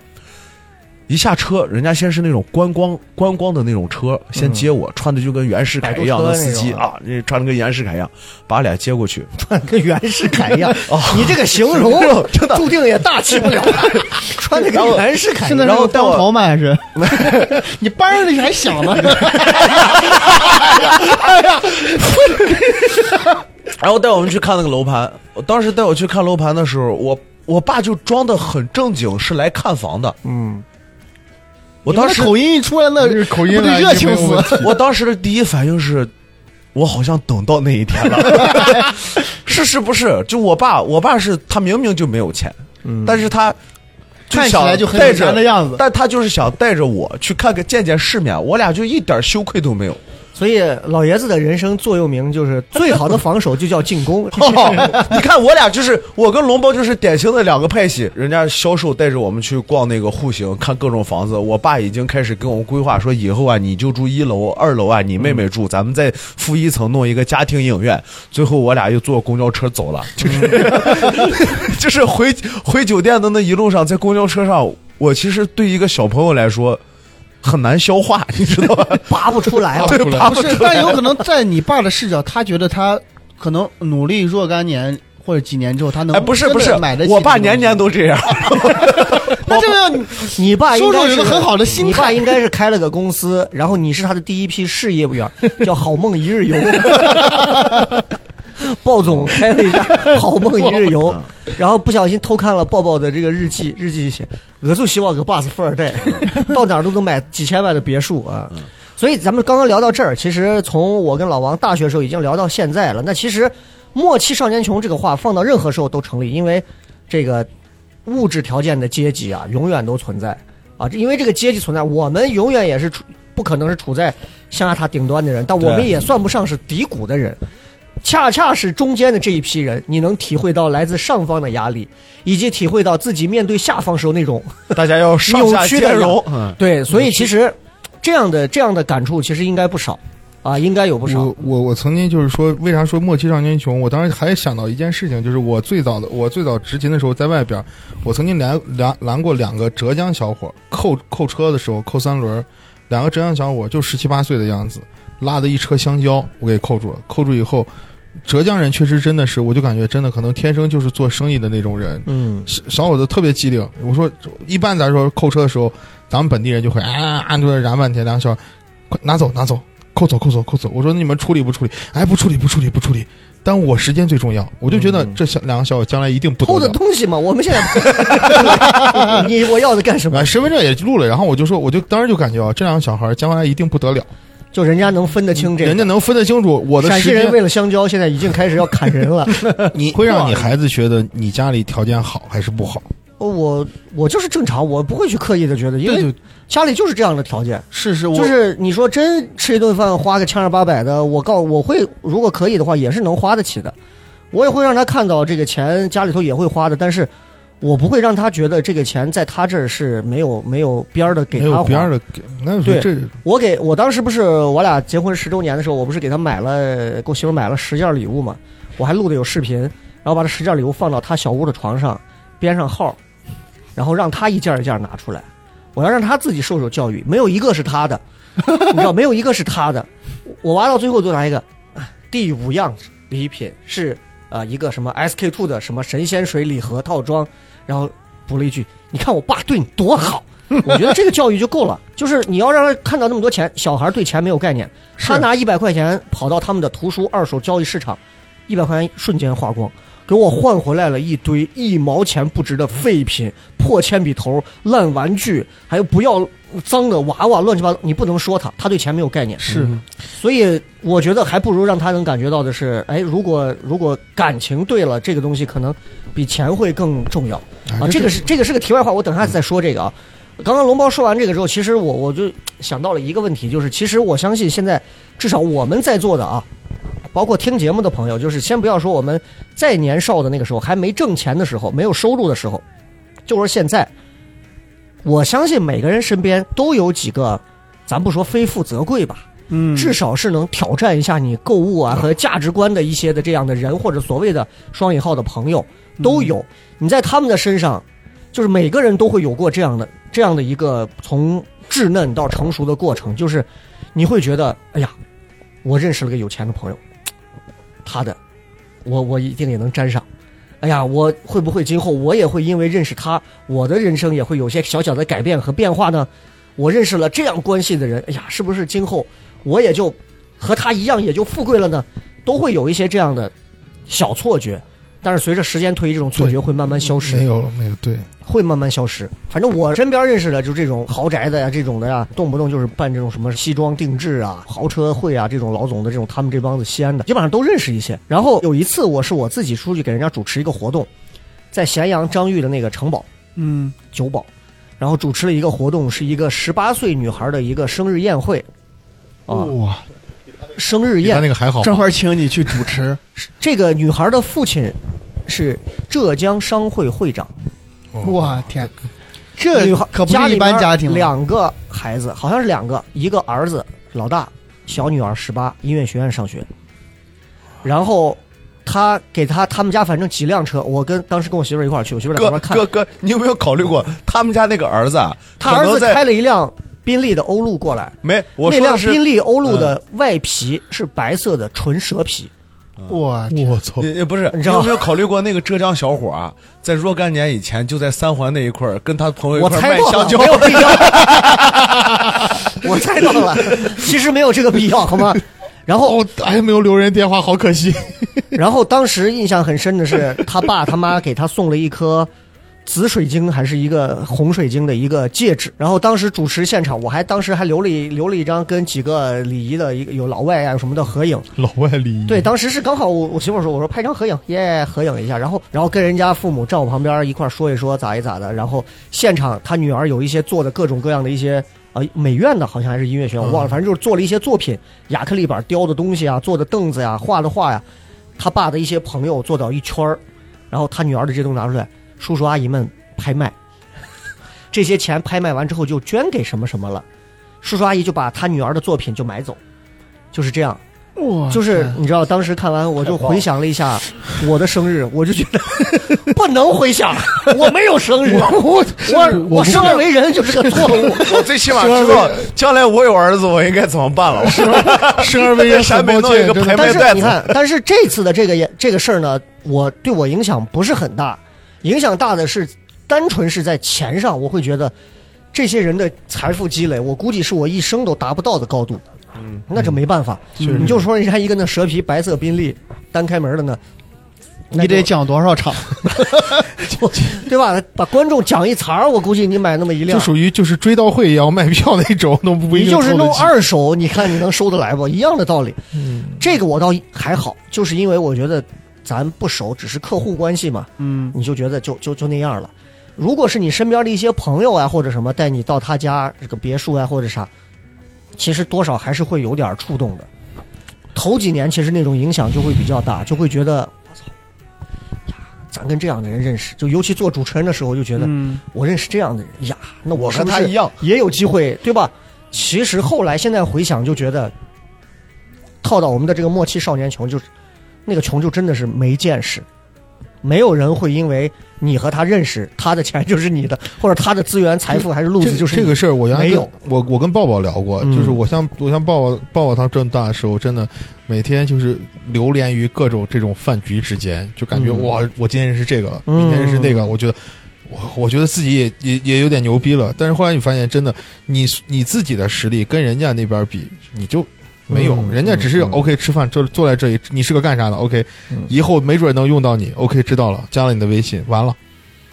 一下车，人家先是那种观光观光的那种车，先接我，穿的就跟袁世凯一样的司机啊，那穿的跟袁世凯一样，把俩接过去。穿跟袁世凯一样。(laughs) 你这个形容 (laughs) 真的注定也大气不了。(laughs) 穿的跟袁世凯一现在样，是个光头吗？还是你班儿里还响呢？然后带我们去看那个楼盘。我当时带我去看楼盘的时候，我我爸就装的很正经，是来看房的。嗯，我当时口音一出来，那这口音不得热情死。我当时的第一反应是，我好像等到那一天了。(laughs) 是是不是？就我爸，我爸是他明明就没有钱，但是他就看起想来就很的样子但他就是想带着我去看看见见世面，我俩就一点羞愧都没有。所以老爷子的人生座右铭就是最好的防守就叫进攻。(laughs) 你看我俩就是我跟龙包就是典型的两个派系，人家销售带着我们去逛那个户型，看各种房子。我爸已经开始跟我们规划说，以后啊你就住一楼，二楼啊你妹妹住，咱们在负一层弄一个家庭影院。最后我俩又坐公交车走了，就 (laughs) 是就是回回酒店的那一路上，在公交车上，我其实对一个小朋友来说很难消化，(laughs) 你知道吧？(laughs) 拔不出来了。(laughs) 对，拔不是，但有可能在你爸的视角，他觉得他可能努力若干年或者几年之后，他能哎，不是不是买得，起我爸年年都这样。那这个你爸应该是叔叔有个很好的心态你爸应该是开了个公司，然后你是他的第一批事业员，叫好梦一日游。鲍总开了一下 (laughs) 好梦一日游，然后不小心偷看了鲍鲍的这个日记，日记写我就希望个 boss 富二代，到哪儿都能买几千万的别墅啊。所以咱们刚刚聊到这儿，其实从我跟老王大学时候已经聊到现在了。那其实“莫欺少年穷”这个话放到任何时候都成立，因为这个物质条件的阶级啊，永远都存在啊。因为这个阶级存在，我们永远也是处不可能是处在象牙塔顶端的人，但我们也算不上是低谷的人。恰恰是中间的这一批人，你能体会到来自上方的压力，以及体会到自己面对下方时候那种 (laughs) 大家要上下扭曲的兼容对，所以其实这样的这样的感触其实应该不少啊，应该有不少我。我我曾经就是说，为啥说莫欺少年穷？我当时还想到一件事情，就是我最早的我最早执勤的时候，在外边，我曾经拦拦拦过两个浙江小伙扣扣车的时候扣三轮，两个浙江小伙就十七八岁的样子，拉的一车香蕉，我给扣住了。扣住以后，浙江人确实真的是，我就感觉真的可能天生就是做生意的那种人，嗯，小小伙子特别机灵。我说，一般咱说扣车的时候，咱们本地人就会啊啊就在燃半天，两个小伙快拿走拿走，扣走扣走扣走。我说你们处理不处理？哎，不处理不处理不处理。但我时间最重要，我就觉得这小两个小伙将来一定不偷的。东西嘛，我们现在 (laughs) (laughs) 你我要的干什么啊，？身份证也录了，然后我就说，我就当时就感觉啊，这两个小孩将来一定不得了，就人家能分得清这个。人家能分得清楚我的陕西人为了香蕉，现在已经开始要砍人了。(laughs) 你会让你孩子觉得你家里条件好还是不好？我我就是正常，我不会去刻意的觉得，因为家里就是这样的条件。是是，我就是你说真吃一顿饭花个千儿八百的，我告我会如果可以的话，也是能花得起的。我也会让他看到这个钱家里头也会花的，但是我不会让他觉得这个钱在他这儿是没有没有边儿的给他花。有边儿的给，那对这我给我当时不是我俩结婚十周年的时候，我不是给他买了给我媳妇买了十件礼物嘛，我还录的有视频，然后把这十件礼物放到他小屋的床上，编上号，然后让他一件一件拿出来，我要让他自己受受教育，没有一个是他的，(laughs) 你知道没有一个是他的，我挖到最后就拿一个，第五样礼品是呃一个什么 SK two 的什么神仙水礼盒套装，然后补了一句，你看我爸对你多好。(laughs) 我觉得这个教育就够了，就是你要让他看到那么多钱，小孩对钱没有概念，他拿一百块钱跑到他们的图书二手交易市场，一百块钱瞬间花光，给我换回来了一堆一毛钱不值的废品、破铅笔头、烂玩具，还有不要脏的娃娃，乱七八糟。你不能说他，他对钱没有概念。是所以我觉得还不如让他能感觉到的是，哎，如果如果感情对了，这个东西可能比钱会更重要啊。这个是这个是个题外话，我等下再说这个啊。刚刚龙包说完这个之后，其实我我就想到了一个问题，就是其实我相信现在至少我们在座的啊，包括听节目的朋友，就是先不要说我们再年少的那个时候，还没挣钱的时候，没有收入的时候，就说现在，我相信每个人身边都有几个，咱不说非富则贵吧，嗯，至少是能挑战一下你购物啊和价值观的一些的这样的人，或者所谓的双引号的朋友都有。你在他们的身上，就是每个人都会有过这样的这样的一个从稚嫩到成熟的过程，就是你会觉得，哎呀，我认识了个有钱的朋友，他的，我我一定也能沾上。哎呀，我会不会今后我也会因为认识他，我的人生也会有些小小的改变和变化呢？我认识了这样关系的人，哎呀，是不是今后我也就和他一样也就富贵了呢？都会有一些这样的小错觉，但是随着时间推移，这种错觉会慢慢消失。没有了，没有对。会慢慢消失。反正我身边认识的就这种豪宅的呀，这种的呀，动不动就是办这种什么西装定制啊、豪车会啊这种老总的这种，他们这帮子西安的，基本上都认识一些。然后有一次，我是我自己出去给人家主持一个活动，在咸阳张裕的那个城堡嗯酒保，然后主持了一个活动，是一个十八岁女孩的一个生日宴会。啊，哇，生日宴那个还好。正好请你去主持，(laughs) 这个女孩的父亲是浙江商会会长，哇天，女这孩可不是一家里面般家庭了，两个孩子，好像是两个，一个儿子老大，小女儿十八，音乐学院上学。然后他给他他们家反正几辆车，我跟当时跟我媳妇儿一块儿去，我媳妇儿在旁边看哥，哥，你有没有考虑过他们家那个儿子啊？他儿子开了一辆宾利的欧陆过来，没？我那辆说的是宾利欧陆的外皮是白色的纯蛇皮，我我操！也也不是，你你知道有没有考虑过那个浙江小伙啊，在若干年以前就在三环那一块儿跟他朋友一我块儿猜到了，卖香蕉没，有必要。(laughs) (laughs) 我猜到了，其实没有这个必要，好吗？(laughs) 然后，哦，哎，没有留人电话，好可惜。然后当时印象很深的是，他爸他妈给他送了一颗紫水晶还是一个红水晶的一个戒指。然后当时主持现场，我还当时还留了一留了一张跟几个礼仪的一个有老外啊什么的合影。老外礼仪，对，当时是刚好我我媳妇儿说，我说拍张合影，耶，合影一下，然后然后跟人家父母站我旁边一块儿说一说咋一咋的，然后现场他女儿有一些做的各种各样的一些呃美院的，好像还是音乐学院，我忘了，反正就是做了一些作品，亚克力板雕的东西啊，做的凳子呀，画的画呀，他爸的一些朋友坐到一圈儿，然后他女儿的这东西拿出来，叔叔阿姨们拍卖，这些钱拍卖完之后就捐给什么什么了，叔叔阿姨就把他女儿的作品就买走，就是这样。哇，就是你知道，当时看完我就回想了一下我的生日，我就觉得 (laughs) 不能回想，我没有生日，我我我生而为人就是个错误。我最起码知道将来我有儿子我应该怎么办了。(laughs) 生而为人陕很抱歉，北弄一个拍卖袋子，但是你看，但是这次的这个也这个事儿呢，我对我影响不是很大，影响大的是单纯是在钱上，我会觉得这些人的财富积累，我估计是我一生都达不到的高度。嗯，那这没办法，你就说人家一个那蛇皮白色宾利单开门的呢，你得讲多少场？(laughs) 对吧？把观众讲一茬儿，我估计你买那么一辆，就属于就是追悼会也要卖票那种，都不你就是弄二手，你看你能收得来不？一样的道理。嗯这个我倒还好，就是因为我觉得咱不熟，只是客户关系嘛，嗯，你就觉得就就就那样了。如果是你身边的一些朋友啊，或者什么带你到他家这个别墅啊，或者啥，其实多少还是会有点触动的。头几年其实那种影响就会比较大，就会觉得我操呀，咱跟这样的人认识，就尤其做主持人的时候，就觉得、嗯我认识这样的人呀，那我和他一样，也有机会，对吧？其实后来现在回想，就觉得套到我们的这个默契少年穷，就是那个穷就真的是没见识，没有人会因为你和他认识，他的钱就是你的，或者他的资源、财富还是路子就是你这个事儿，我原来没有我我跟抱抱聊过，嗯就是我像我像抱抱抱抱他这么大的时候，真的每天就是流连于各种这种饭局之间，就感觉嗯哇，我今天认识这个明天认识那个，我觉得。我我觉得自己也也也有点牛逼了，但是后来你发现，真的，你你自己的实力跟人家那边比，你就没有，嗯人家只是嗯 OK 吃饭，坐坐在这里，你是个干啥的？OK，、嗯以后没准能用到你，OK 知道了，加了你的微信，完了，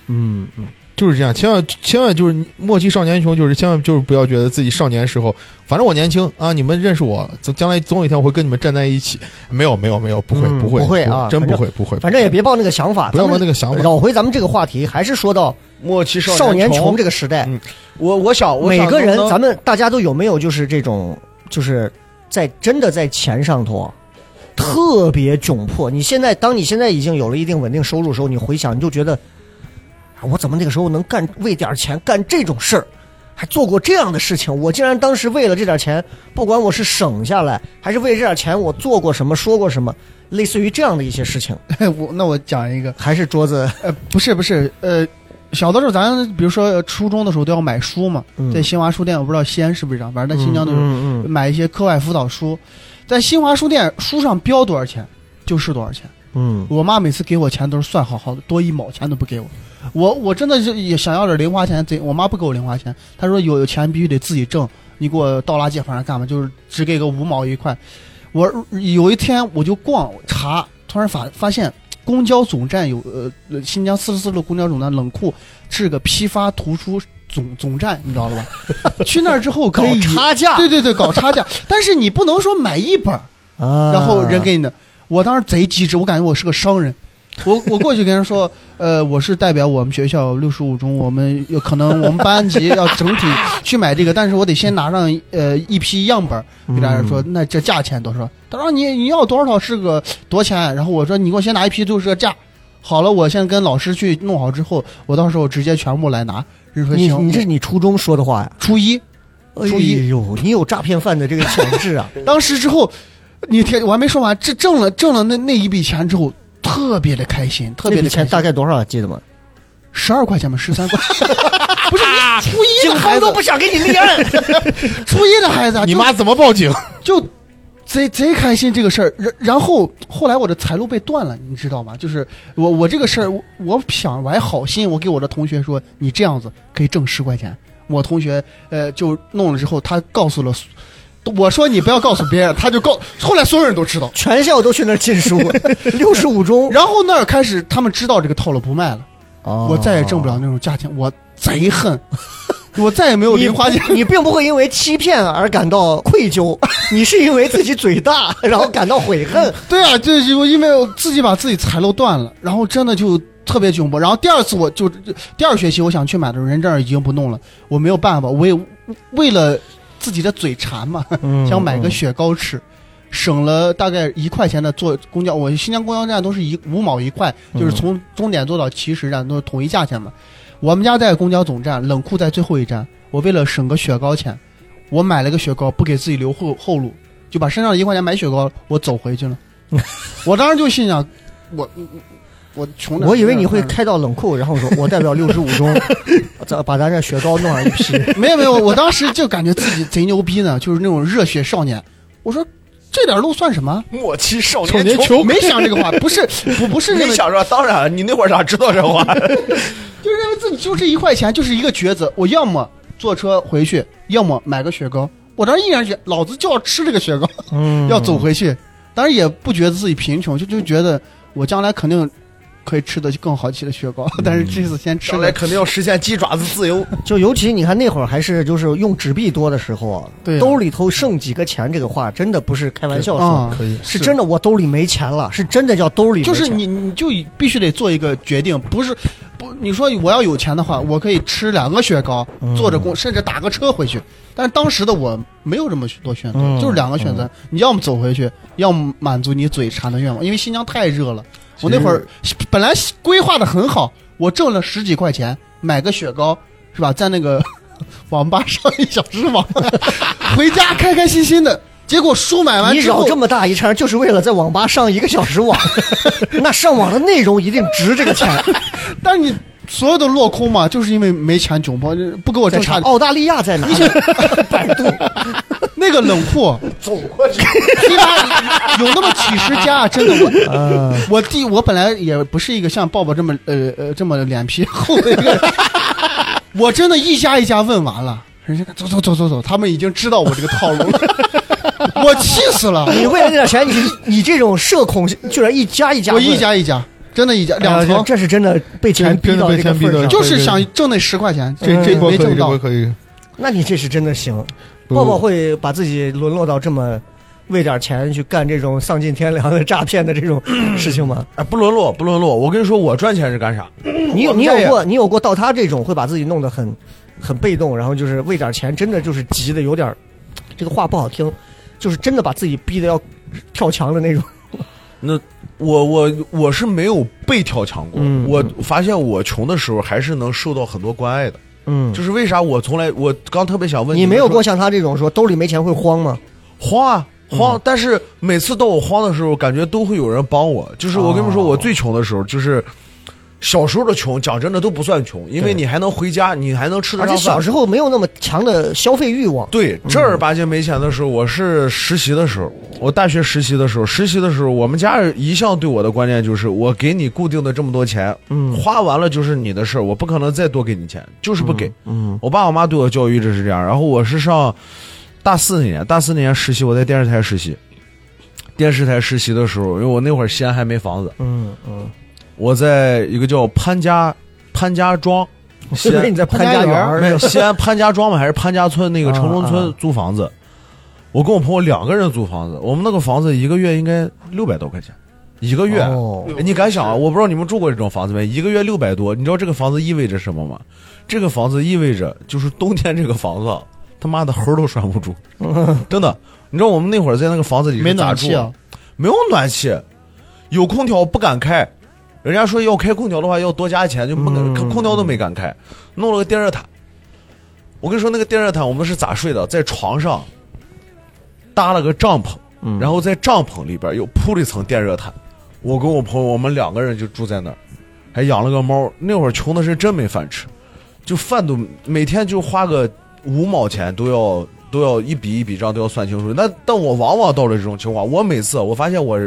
嗯嗯，就是这样，千万千万就是莫欺少年穷，就是千万就是不要觉得自己少年时候，反正我年轻啊，你们认识我，总将来总有一天我会跟你们站在一起。没有没有没有，不会、嗯不会不会啊真不会不会，反正也别抱那个想法，不要抱那个想法绕回咱们这个话题，还是说到莫欺少年穷穷这个时代，嗯我我想，每个人咱们大家都有没有就是这种，就是在真的在钱上头啊特别窘迫。你现在当你现在已经有了一定稳定收入的时候，你回想你就觉得，啊我怎么那个时候能干为点钱干这种事儿？还做过这样的事情，我竟然当时为了这点钱，不管我是省下来，还是为这点钱，我做过什么，说过什么，类似于这样的一些事情，(laughs) 我那我讲一个，还是桌子，呃，不是不是，呃，小的时候咱比如说呃初中的时候都要买书嘛，嗯在新华书店，我不知道西安是不是这样，反正在新疆都是买一些课外辅导书，在新华书店书上标多少钱就是多少钱。嗯我妈每次给我钱都是算好好的，多一毛钱都不给我。我我真的是也想要点零花钱，贼我妈不给我零花钱，她说有有钱必须得自己挣，你给我倒垃圾反正干嘛，就是只给个五毛一块。我有一天我就逛查，突然发发现公交总站有呃呃新疆四十四路公交总站冷库是个批发图书总总站，你知道了吧？(laughs) 去那儿之后可搞以差价，对对对，搞差价，(laughs) 但是你不能说买一本。啊，然后人给你的。我当时贼机智，我感觉我是个商人。我我过去跟人说，呃，我是代表我们学校六十五中，我们有可能我们班级要整体去买这个，但是我得先拿上呃一批样本儿，给大家说，那这价钱多少？他说你你要多少是个多钱？然后我说你给我先拿一批就是个价。好了，我先跟老师去弄好之后，我到时候直接全部来拿。人说你行，你这是你初中说的话呀？初一，哎初一呦，你有诈骗犯的这个潜质啊！(laughs) 当时之后，你天我还没说完，这挣了挣了那那一笔钱之后，特别的开心，特别的钱大概多少？记得吗？十二块钱吗，十三块，(laughs) 不是你初一的孩子都，不想给你立案。初一的孩子你妈怎么报警？就贼贼开心这个事儿。然然后后来我的财路被断了，你知道吗？就是我我这个事儿，我我想我还好心，我给我的同学说，你这样子可以挣十块钱。我同学呃就弄了之后，他告诉了。我说你不要告诉别人，他就告。后来所有人都知道，全校都去那儿进书，(laughs) 六十五中，然后那儿开始他们知道这个套路不卖了，哦我再也挣不了那种价钱，我贼恨，(laughs) 我再也没有零花钱。(laughs) 你并不会因为欺骗而感到愧疚，你是因为自己嘴大，然后感到悔恨。对啊，就就因为我自己把自己财路断了，然后真的就特别窘迫。然后第二次我就第二学期我想去买的时候，人这儿已经不弄了，我没有办法，我也为了自己的嘴馋嘛，嗯 (laughs) 想买个雪糕吃。省了大概一块钱的坐公交，我新疆公交站都是一五毛一块，就是从终点坐到起始站都是统一价钱嘛。我们家在公交总站，冷库在最后一站。我为了省个雪糕钱，我买了个雪糕，不给自己留后后路，就把身上的一块钱买雪糕，我走回去了。(laughs) 我当时就心想，我我穷的，我以为你会开到冷库，然后说 (laughs) 我代表六十五中，(laughs) 咱把咱这雪糕弄上一批。没有没有，我当时就感觉自己贼牛逼呢，就是那种热血少年。我说这点路算什么？莫欺少少年穷。穷没想这个话，不是不不是认为 (laughs) 想说，当然，你那会儿咋知道这话？就认为自己就这一块钱就是一个抉择，我要么坐车回去，要么买个雪糕。我当时毅然决，老子就要吃这个雪糕，嗯要走回去。当然也不觉得自己贫穷，就就觉得我将来肯定可以吃的更好吃的雪糕，(laughs) 但是这次先吃来肯定要实现鸡爪子自由。就 (laughs) 尤其你看那会儿还是就是用纸币多的时候啊，对啊。兜里头剩几个钱，这个话真的不是开玩笑说，啊，可以是真的，我兜里没钱了，是真的叫兜里没钱。就是你，你就必须得做一个决定，不是不，你说我要有钱的话，我可以吃两个雪糕，嗯。坐着公，甚至打个车回去。但是当时的我没有这么多选择，嗯。就是两个选择，你要么走回去，要么满足你嘴馋的愿望。因为新疆太热了，我那会儿本来规划的很好，我挣了十几块钱买个雪糕，是吧？在那个 (laughs) 网吧上一小时网，回家开开心心的。结果书买完之后，你绕这么大一圈，就是为了在网吧上一个小时网，(laughs) 那上网的内容一定值这个钱。(laughs) 但是你所有的落空嘛，就是因为没钱窘迫，不给我在挣差查澳大利亚在哪？百度。(laughs) 那个冷库走过去，批发有那么几十家，真的我。(laughs) 啊，我弟，我本来也不是一个像抱抱这么呃呃这么脸皮厚的一个。人，(laughs) 我真的一家一家问完了，人家走走走走走，他们已经知道我这个套路了，我气死了，你为了那点钱，你你这种社恐，居然一家一家问，我一家一家，真的一家两层，这是真的被钱逼到这个份上。到就是想挣那十块钱，这这波可以，没挣到这波。可以。那你这是真的行。不抱抱会把自己沦落到这么为点钱去干这种丧尽天良的诈骗的这种 (clears throat) 事情吗？哎，不沦落，不沦落。我跟你说，我赚钱是干啥？你有你有过你有过到他这种会把自己弄得很很被动，然后就是为点钱真的就是急的有点儿，这个话不好听，就是真的把自己逼的要跳墙的那种。那我我我是没有被跳墙过。嗯我发现我穷的时候还是能受到很多关爱的。嗯，就是为啥我从来我刚特别想问你没有过像他这种说兜里没钱会慌吗？慌啊嗯慌，但是每次到我慌的时候，感觉都会有人帮我。就是我跟你们说，哦我最穷的时候，就是小时候的穷，讲真的都不算穷，因为你还能回家，你还能吃得而且。小时候没有那么强的消费欲望。对，正儿八经没钱的时候，我是实习的时候，我大学实习的时候，实习的时候，我们家人一向对我的观念就是，我给你固定的这么多钱，嗯花完了就是你的事儿，我不可能再多给你钱，就是不给。嗯我爸我妈对我教育一直是这样。然后我是上大四那年，大四那年实习，我在电视台实习。电视台实习的时候，因为我那会儿西安还没房子，嗯嗯，我在一个叫潘家潘家庄，(laughs) 西安你在潘家园儿没有西安潘家庄嘛，还是潘家村那个城中啊村啊租房子。我跟我朋友两个人租房子，我们那个房子一个月应该六百多块钱，一个月。你敢想啊？我不知道你们住过这种房子没？一个月六百多，你知道这个房子意味着什么吗？这个房子意味着就是冬天这个房子啊，他妈的猴儿都拴不住，(laughs) 真的。你知道我们那会儿在那个房子里没咋住暖气啊？没有暖气，有空调不敢开。人家说要开空调的话要多加钱，就不敢、嗯空调都没敢开，弄了个电热毯。我跟你说，那个电热毯我们是咋睡的？在床上搭了个帐篷，嗯然后在帐篷里边又铺了一层电热毯。我跟我朋友，我们两个人就住在那儿，还养了个猫。那会儿穷的是真没饭吃，就饭都每天就花个五毛钱都要都要一笔一笔账都要算清楚。那但我往往到了这种情况，我每次我发现我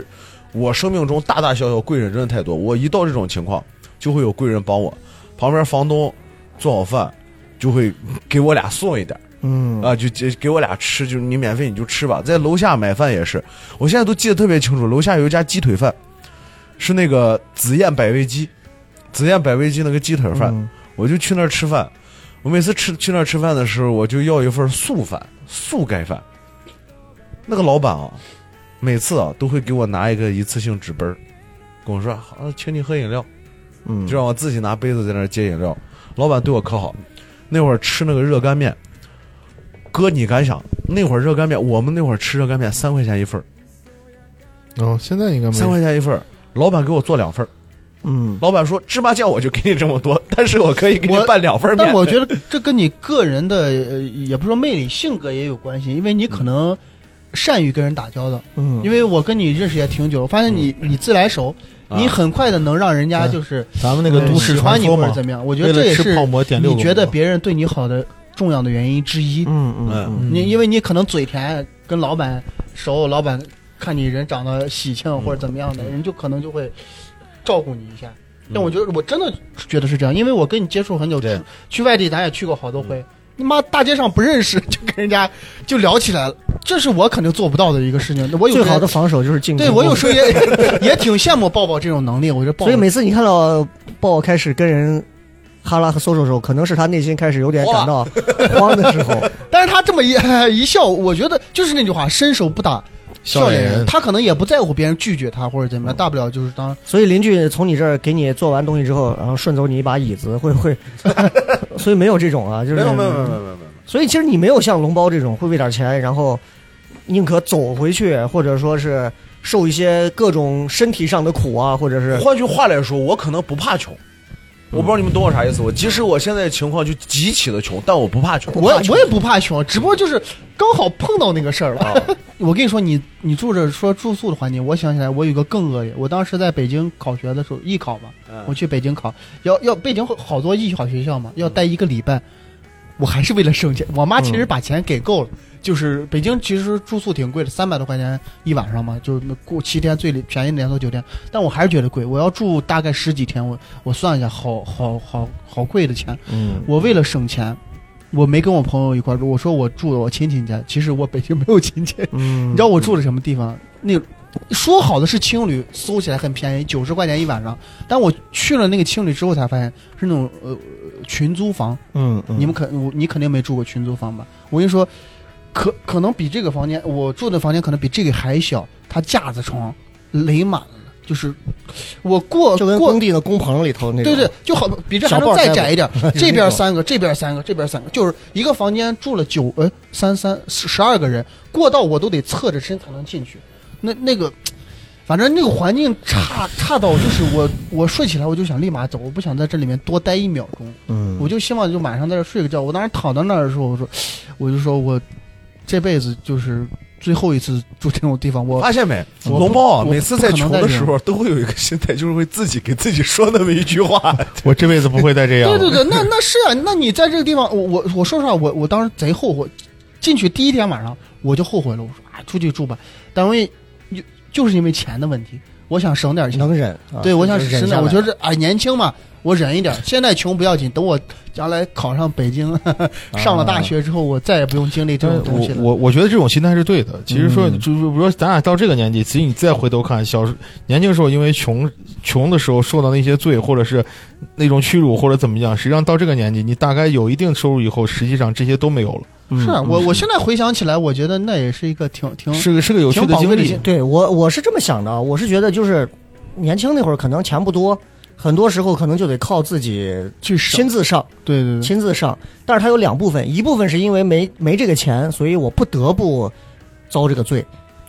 我生命中大大小小贵人真的太多，我一到这种情况就会有贵人帮我，旁边房东做好饭就会给我俩送一点。嗯啊，就给给我俩吃，就是你免费你就吃吧。在楼下买饭也是，我现在都记得特别清楚。楼下有一家鸡腿饭，是那个紫燕百味鸡，紫燕百味鸡那个鸡腿饭，嗯我就去那儿吃饭。我每次吃去那儿吃饭的时候，我就要一份素饭，素盖饭。那个老板啊，每次啊都会给我拿一个一次性纸杯儿，跟我说：“好，请你喝饮料。”嗯，就让我自己拿杯子在那儿接饮料。老板对我可好，那会儿吃那个热干面，哥你敢想？那会儿热干面，我们那会儿吃热干面三块钱一份儿，哦，现在应该没三块钱一份儿，老板给我做两份儿。嗯老板说芝麻酱我就给你这么多，(laughs) 但是我可以给你我拌两份儿面。但我觉得这跟你个人的呃，也不是说魅力，性格也有关系，因为你可能善于跟人打交道。嗯，因为我跟你认识也挺久，我发现你你自来熟，啊你很快的能让人家嗯就是咱们那个都市喜欢你或者怎么样。我觉得这也是你觉得别人对你好的重要的原因之一。嗯嗯嗯你因为你可能嘴甜，跟老板熟，老板看你人长得喜庆或者怎么样的，人就可能就会照顾你一下。但我觉得我真的觉得是这样，因为我跟你接触很久，去外地咱也去过好多回。你妈大街上不认识 (laughs) 就跟人家就聊起来了，这是我肯定做不到的一个事情。我有最好的防守就是进攻。对我有时候 (laughs) 也也挺羡慕抱抱这种能力。我觉得抱抱所以每次你看到抱抱开始跟人哈拉和搜搜的时候，可能是他内心开始有点感到慌的时候。(laughs) 但是他这么一一笑，我觉得就是那句话，伸手不打笑脸脸人他可能也不在乎别人拒绝他或者怎么样，大不了就是当所以邻居从你这儿给你做完东西之后，然后顺走你一把椅子，会会，(laughs) 所以没有这种啊，就是没有没有没有没有没有。所以其实你没有像龙包这种会为点钱，然后宁可走回去，或者说是受一些各种身体上的苦啊，或者是换句话来说，我可能不怕穷。我不知道你们懂我啥意思。我即使我现在情况就极其的穷，但我不怕穷。我我也不怕穷，只不过就是刚好碰到那个事儿了。(laughs) 我跟你说，你你住着说住宿的环境，我想起来，我有个更恶劣。我当时在北京考学的时候，艺考嘛，我去北京考，要要北京好多艺考学校嘛，要待一个礼拜。我还是为了省钱，我妈其实把钱给够了。就是北京其实住宿挺贵的，三百多块钱一晚上嘛，就过七天最便宜的连锁酒店。但我还是觉得贵，我要住大概十几天，我我算一下，好好好好贵的钱。嗯我为了省钱，我没跟我朋友一块住，我说我住了我亲戚家，其实我北京没有亲戚。嗯，你知道我住的什么地方？那说好的是青旅，搜起来很便宜，九十块钱一晚上。但我去了那个青旅之后，才发现是那种呃群租房。嗯嗯，你们肯我你肯定没住过群租房吧？我跟你说，可可能比这个房间，我住的房间可能比这个还小，它架子床垒满了，就是我过就跟过工地的工棚里头那种，对对，就好比这还能再窄一点，这边三个，这边三个，这边三个，就是一个房间住了九呃三三十十二个人，过道我都得侧着身才能进去，那那个。反正那个环境差差到就是我我睡起来我就想立马走，我不想在这里面多待一秒钟，嗯，我就希望就晚上在这睡个觉。我当时躺在那儿的时候，我说我就说我这辈子就是最后一次住这种地方，我发现没？我龙猫啊，每次在穷的时候都会有一个心态，就是会自己给自己说那么一句话。(laughs) 我这辈子不会再这样。对对对，那那是啊，那你在这个地方，我我我说实话，我我当时贼后悔，进去第一天晚上我就后悔了，我说啊，出去住吧，但因为就就是因为钱的问题，我想省点钱，能忍，啊对我想忍省点，我觉得哎年轻嘛，我忍一点，现在穷不要紧，等我将来考上北京，(laughs) 上了大学之后，我再也不用经历这种东西了。我我觉得这种心态是对的。其实说，嗯就是比如说咱俩到这个年纪，其实你再回头看，小时年轻时候因为穷穷的时候受到那些罪，或者是那种屈辱或者怎么样，实际上到这个年纪，你大概有一定收入以后，实际上这些都没有了，是啊我我现在回想起来，我觉得那也是一个挺挺是个是个有趣的经历。对我我是这么想的啊，我是觉得就是年轻那会儿可能钱不多，很多时候可能就得靠自己去省，亲自上，对对对，亲自上。但是它有两部分，一部分是因为没没这个钱，所以我不得不遭这个罪；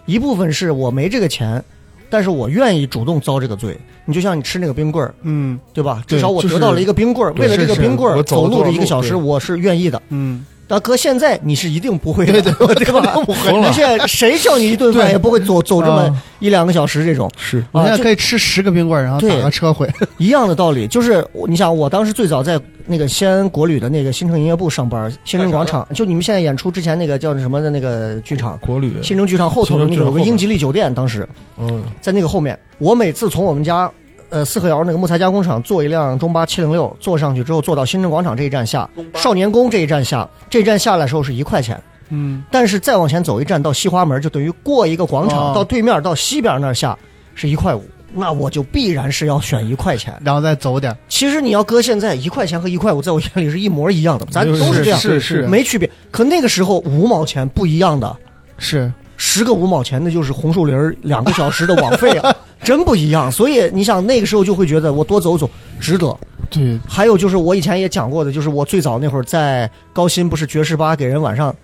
一部分是我没这个钱，但是我愿意主动遭这个罪。你就像你吃那个冰棍儿，嗯对吧？至少我得到了一个冰棍儿，为了这个冰棍儿我走路这一个小时，我是愿意的。嗯，但搁现在你是一定不会的，对对 (laughs) 对吧？疯了你现在谁叫你一顿饭也不会走走这么啊。一两个小时这种，是我现在可以吃十个冰棍儿，然后打个车回。(laughs) 一样的道理，就是你想，我当时最早在那个西安国旅的那个新城营业部上班，新城广场，就你们现在演出之前那个叫什么的那个剧场，国旅，新城剧场后头的那个有个英吉利酒店，当时嗯，在那个后面。我每次从我们家呃四合窑那个木材加工厂坐一辆中巴七零六，坐上去之后坐到新城广场这一站下，少年宫这一站下，这一站下来的时候是一块钱。嗯，但是再往前走一站到西华门，就等于过一个广场，哦到对面到西边那儿下是一块五，那我就必然是要选一块钱。然后再走点。其实你要搁现在一块钱和一块五，在我眼里是一模一样的，咱都是这样，是是没区别。可那个时候五毛钱不一样的，是十个五毛钱那就是红树林儿两个小时的网费啊，(laughs) 真不一样。所以你想那个时候就会觉得我多走走值得。对，还有就是我以前也讲过的，就是我最早那会儿在高新不是爵士吧给人晚上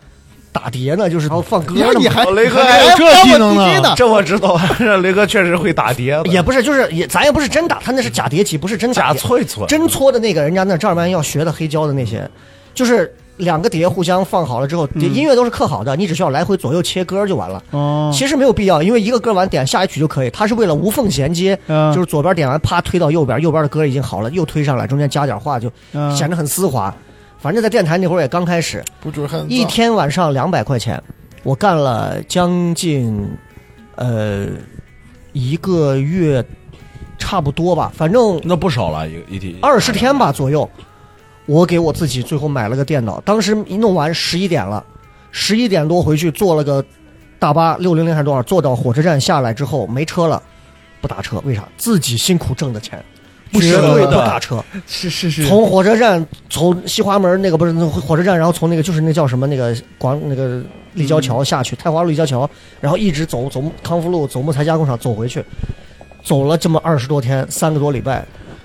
打碟呢，就是然后放歌呢嘛。你还雷哥还有这技能呢？这我知道，这 (laughs) 雷哥确实会打碟，也不是，就是也咱也不是真打，他那是假碟机，不是真打假。搓一搓，真搓的那个人家那正儿八经要学的黑胶的那些，就是两个碟互相放好了之后，碟音乐都是刻好的，你只需要来回左右切歌就完了。哦，其实没有必要，因为一个歌完点下一曲就可以。它是为了无缝衔接，嗯就是左边点完啪推到右边，右边的歌已经好了，又推上来，中间加点话就嗯显得很丝滑。反正，在电台那会儿也刚开始，不准很一天晚上两百块钱，我干了将近呃一个月，差不多吧，反正那不少了，一一天二十天吧左右，我给我自己最后买了个电脑，当时一弄完十一点了，十一点多回去坐了个大巴六零零还是多少，坐到火车站下来之后没车了，不打车，为啥？自己辛苦挣的钱，绝对不打车。是是是，从火车站，从西华门那个不是那火车站，然后从那个就是那叫什么那个广那个立交桥下去，太华路立交桥，然后一直走走康复路，走木材加工厂走回去，走了这么二十多天，三个多礼拜，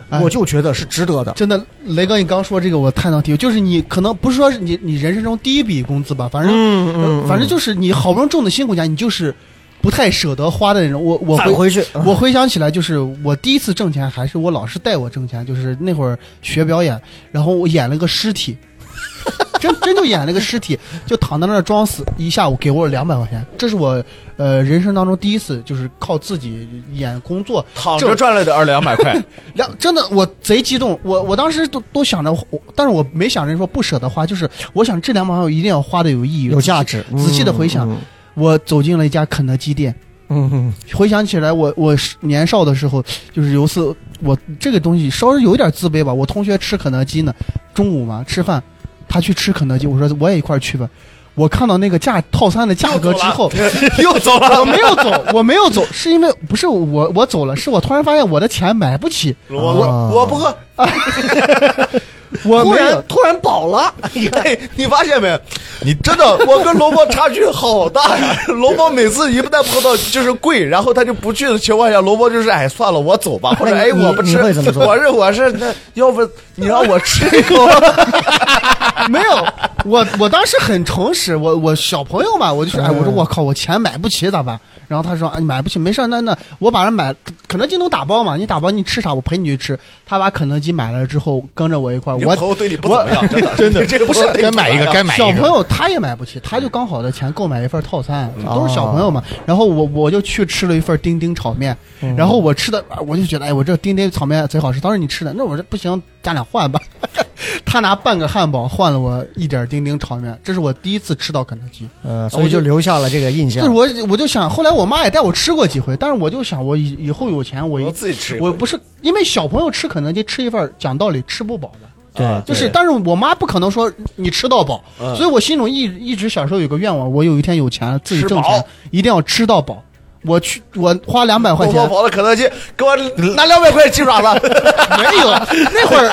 哎我就觉得是值得的。真的，雷哥，你刚说这个我太能体会，就是你可能不是说是你你人生中第一笔工资吧，反正、嗯嗯，反正就是你好不容易挣的辛苦钱，你就是不太舍得花的那种。我我回回去，(laughs) 我回想起来，就是我第一次挣钱，还是我老师带我挣钱，就是那会儿学表演，然后我演了个尸体，真真就演了个尸体，就躺在那儿装死一下午，给我两百块钱，这是我呃人生当中第一次，就是靠自己演工作躺着赚来的二两百块，(laughs) 两真的我贼激动，我我当时都都想着，我但是我没想着说不舍得花，就是我想这两百块我一定要花的有意义、有价值。仔细的回想，嗯我走进了一家肯德基店，嗯嗯回想起来我，我是年少的时候，就是有一次我这个东西稍微有点自卑吧。我同学吃肯德基呢，中午嘛吃饭，他去吃肯德基，我说我也一块儿去吧。我看到那个价套餐的价格之后，(laughs) 又走了，我没有走，我没有走，是因为不是我我走了，是我突然发现我的钱买不起，我我我不喝。突我突然突然饱了，(laughs) 哎，你发现没？你真的，我跟萝卜差距好大呀！萝卜每次一旦碰到就是贵，然后他就不去的情况下，萝卜就是哎算了，我走吧，或者哎我不吃，怎么说我是我是那要不你让我吃一口，(laughs) 没有，我我当时很诚实，我我小朋友嘛，我就说，哎，我说我靠，我钱买不起咋办？然后他说，啊，你买不起没事儿，那那我把人买，肯德基能打包嘛？你打包你吃啥，我陪你去吃。他把肯德基买了之后，跟着我一块儿，你我朋友对你不怎么样，(laughs) 真的真的这个不是该买一个，该买一个。小朋友他也买不起，他就刚好的钱购买一份套餐，嗯都是小朋友嘛。然后我我就去吃了一份丁丁炒面，嗯然后我吃的我就觉得，哎，我这丁丁炒面贼好吃。当时你吃的，那我这不行，咱俩换吧。他拿半个汉堡换了我一点丁丁炒面，这是我第一次吃到肯德基。呃，所以就留下了这个印象就是。我我就想，后来我妈也带我吃过几回，但是我就想，我以以后有钱，我一我自己吃我不是因为小朋友吃肯德基吃一份，讲道理吃不饱的。对啊就是，但是我妈不可能说你吃到饱，嗯所以我心中一一直小时候有个愿望，我有一天有钱了，自己挣钱，一定要吃到饱。我去，我花两百块我钱跑到肯德基，给我拿两百块鸡爪子，(laughs) 没有，那会儿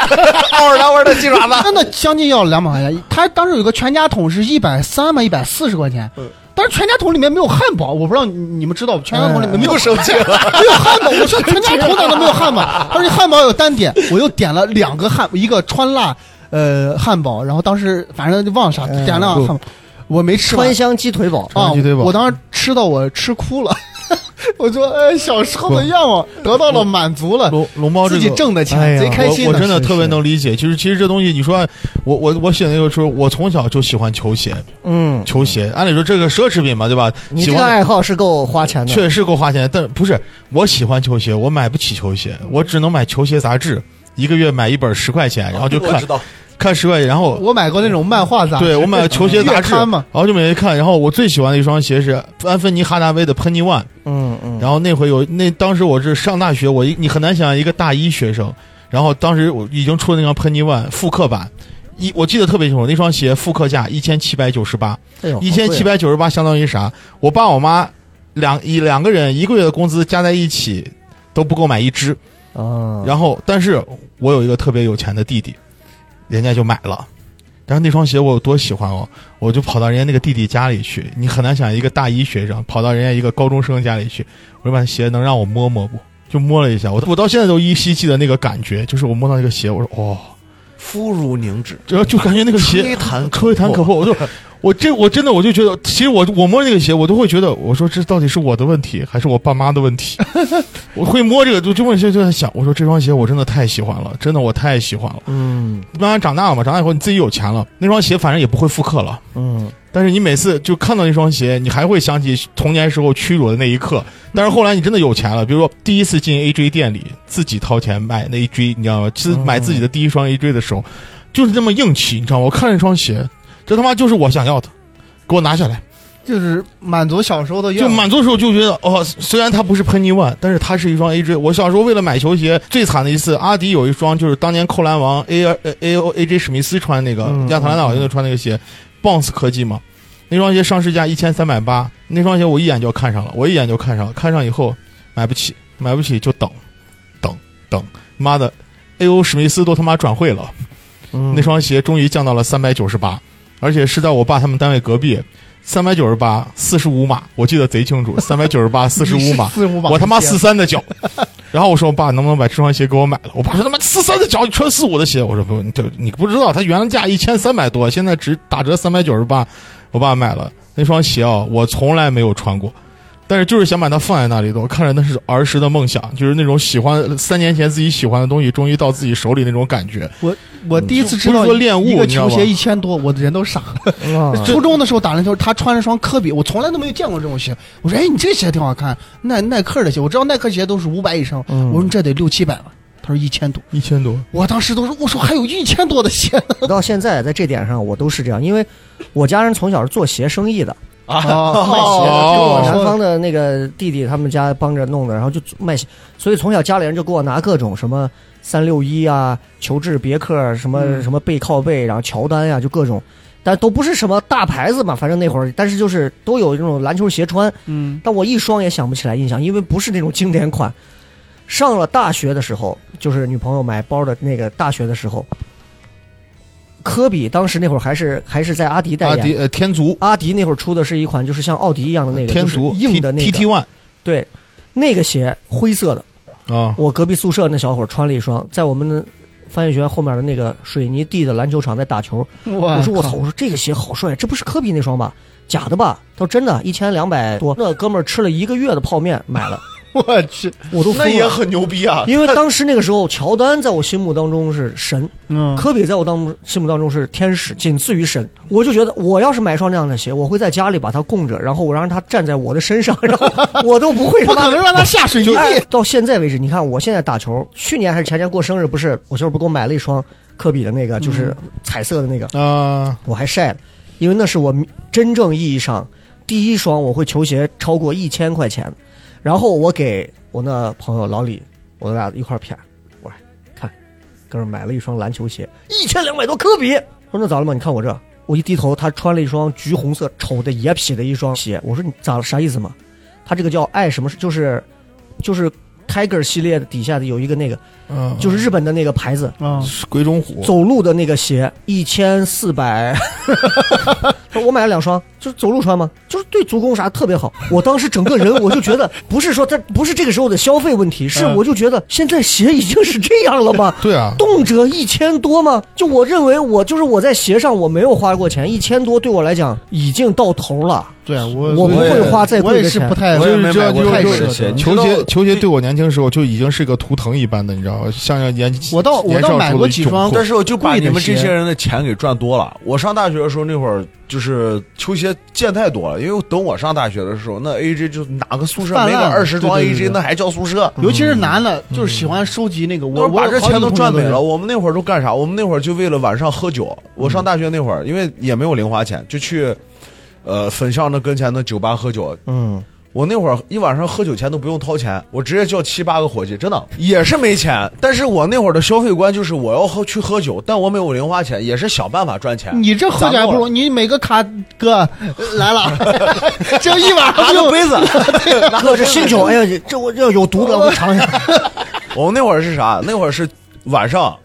嗷儿两味的鸡爪子。真的将近要两百块钱。他当时有个全家桶是一百三嘛，一百四十块钱。但是全家桶里面没有汉堡，我不知道你你们知道，全家桶里面没有又生气了，(laughs) 没有汉堡，我说全家桶哪能没有汉堡？他说汉堡有单点，我又点了两个汉，一个川辣呃汉堡，然后当时反正就忘了啥，点了汉堡，我没吃川香鸡腿堡，啊川鸡腿堡，我当时吃到我吃哭了，(laughs) 我说，哎，小时候的愿望得到了满足了，龙龙猫这自己挣的钱、贼开心我我真的特别能理解。其实其实这东西，你说我我我写那个时候，我从小就喜欢球鞋，嗯，球鞋，按理说这个奢侈品嘛，对吧？你这个爱好是够花钱的。确实够花钱，但不是我喜欢球鞋，我买不起球鞋，我只能买球鞋杂志，一个月买一本十块钱，然后就看道，看十块钱，然后我买过那种漫画杂志，对我买球鞋杂志，嘛然后就每天看，然后我最喜欢的一双鞋是安芬尼哈达威的喷尼 One，嗯嗯，然后那回有那当时我是上大学，我一你很难想象一个大一学生，然后当时我已经出了那双喷尼 One 复刻版。一我记得特别清楚，那双鞋复刻价一千七百九十八，一千七，百九十八相当于啥？我爸我妈两一两个人一个月的工资加在一起都不够买一只。然后，但是我有一个特别有钱的弟弟，人家就买了。但是那双鞋我有多喜欢哦，我就跑到人家那个弟弟家里去。你很难想一个大一学生跑到人家一个高中生家里去，我说把鞋能让我摸摸不？就摸了一下，我我到现在都依稀记得那个感觉，就是我摸到那个鞋，我说哦，肤如凝脂，然后就感觉那个鞋吹弹吹弹可破，我就 (laughs) 我这我真的我就觉得，其实我我摸那个鞋，我都会觉得，我说这到底是我的问题还是我爸妈的问题？(laughs) 我会摸这个，就就问就就在想，我说这双鞋我真的太喜欢了，真的我太喜欢了。嗯慢慢长大了嘛，长大以后你自己有钱了，那双鞋反正也不会复刻了。嗯，但是你每次就看到那双鞋，你还会想起童年时候屈辱的那一刻。但是后来你真的有钱了，比如说第一次进 AJ 店里，自己掏钱买那 AJ，你知道吗？其实买自己的第一双 AJ 的时候，就是这么硬气，你知道吗？我看那双鞋，这他妈就是我想要的，给我拿下来。就是满足小时候的愿望。就满足的时候就觉得，哦，虽然它不是 Penny One，但是它是一双 AJ。我小时候为了买球鞋，最惨的一次，阿迪有一双就是当年扣篮王 A 呃 A O A J 史密斯穿那个，嗯亚特兰大好像就穿那个鞋，Bounce 科技嘛，那双鞋上市价一千三百八，那双鞋我一眼就看上了，我一眼就看上了，看上以后买不起，买不起就等，等等，妈的，A O 史密斯都他妈转会了。嗯那双鞋终于降到了三百九十八，而且是在我爸他们单位隔壁，三百九十八，四十五码，我记得贼清楚，(laughs) 三百九十八，四十五码，(laughs) 四十五码，我他妈四三的脚。(laughs) 然后我说我爸能不能把这双鞋给我买了？我爸说他妈四三的脚，你穿四五的鞋。我说不，你这你不知道，它原价一千三百多，现在只打折三百九十八。我爸买了那双鞋啊，我从来没有穿过。但是就是想把它放在那里头，我看着那是儿时的梦想，就是那种喜欢三年前自己喜欢的东西，终于到自己手里那种感觉。我我第一次知道说练物一个球鞋一千多，我人都傻了。啊初中的时候打篮球，他穿了双科比，我从来都没有见过这种鞋。我说：“哎，你这鞋挺好看，耐耐克的鞋，我知道耐克鞋都是五百以上。嗯我说你这得六七百吧？他说一千多。一千多，我当时都说，我说还有一千多的鞋。到现在在这点上我都是这样，因为我家人从小是做鞋生意的，啊，(laughs) 卖鞋的，哦就我南方的那个弟弟他们家帮着弄的，然后就卖鞋，所以从小家里人就给我拿各种什么三六一啊、求治别克什么、嗯。什么背靠背，然后乔丹呀、就各种，但都不是什么大牌子嘛，反正那会儿，但是就是都有这种篮球鞋穿，嗯，但我一双也想不起来印象，因为不是那种经典款。上了大学的时候，就是女朋友买包的那个大学的时候，科比当时那会儿还是还是在阿迪代言，阿迪呃天足阿迪那会儿出的是一款就是像奥迪一样的那个天足就是硬的那 T 个 T One 对，那个鞋灰色的，啊，我隔壁宿舍那小伙穿了一双，在我们的翻译学院后面的那个水泥地的篮球场在打球。我我说我操，我说这个鞋好帅，这不是科比那双吧？假的吧？他说真的，一千两百多。那哥们儿吃了一个月的泡面买了，(laughs) 我去，我都。那也很牛逼啊！因为当时那个时候，乔丹在我心目当中是神，嗯，科比在我当中心目当中是天使，仅次于神。我就觉得，我要是买双那样的鞋，我会在家里把它供着，然后我让它站在我的身上，(laughs) 然后我都不会不可能让他下水泥哎地。到现在为止，你看我现在打球，去年还是前年过生日，不是我媳妇不给我买了一双科比的那个，就是彩色的那个，啊，我还晒了，因为那是我真正意义上第一双我会球鞋超过一千块钱，然后我给我那朋友老李，我俩一块儿谝，我说看，哥们儿买了一双篮球鞋，一千两百多，科比，说那咋了嘛？你看我这，我一低头，他穿了一双橘红色丑的野痞的一双鞋，我说你咋了？啥意思嘛？他这个叫爱什么？就是就是 Tiger 系列的底下的有一个那个，嗯，就是日本的那个牌子，啊，是鬼冢虎，(laughs) 走路的那个鞋一千四百，我买了两双，就是走路穿嘛，就是对足弓啥特别好。我当时整个人我就觉得，不是说它不是这个时候的消费问题，是嗯我就觉得现在鞋已经是这样了吗？对啊，动辄一千多吗？就我认为我就是我在鞋上我没有花过钱，一千多对我来讲已经到头了。对啊，我我不会花再我也贵的钱是不太我也没就是买过太这样就是舍得球鞋球鞋对我年轻时候就已经是个图腾一般的，你知道吗？像要年我倒我倒买过几双但是我就把你们这些人的钱给赚多了。我上大学的时候那会儿就是球鞋见太多了，因为等我上大学的时候，那 AJ 就哪个宿舍没个二十双 AJ，那还叫宿舍？尤其是男的，就是喜欢收集那个，我都是把这钱都赚没了。我我们那会儿都干啥？我们那会儿就为了晚上喝酒。我上大学那会儿，因为也没有零花钱，就去呃粉巷那跟前的酒吧喝酒。嗯，我那会儿一晚上喝酒钱都不用掏钱，我直接叫七八个伙计，真的也是没钱。但是我那会儿的消费观就是我要喝去喝酒，但我没有零花钱，也是想办法赚钱。你这喝酒还不如你每个卡哥来了，(laughs) 这一晚上拿就个杯子，(laughs) 哥这新酒，哎呀，这我这有毒的，我尝一下。(laughs) 我们那会儿是啥？那会儿是晚上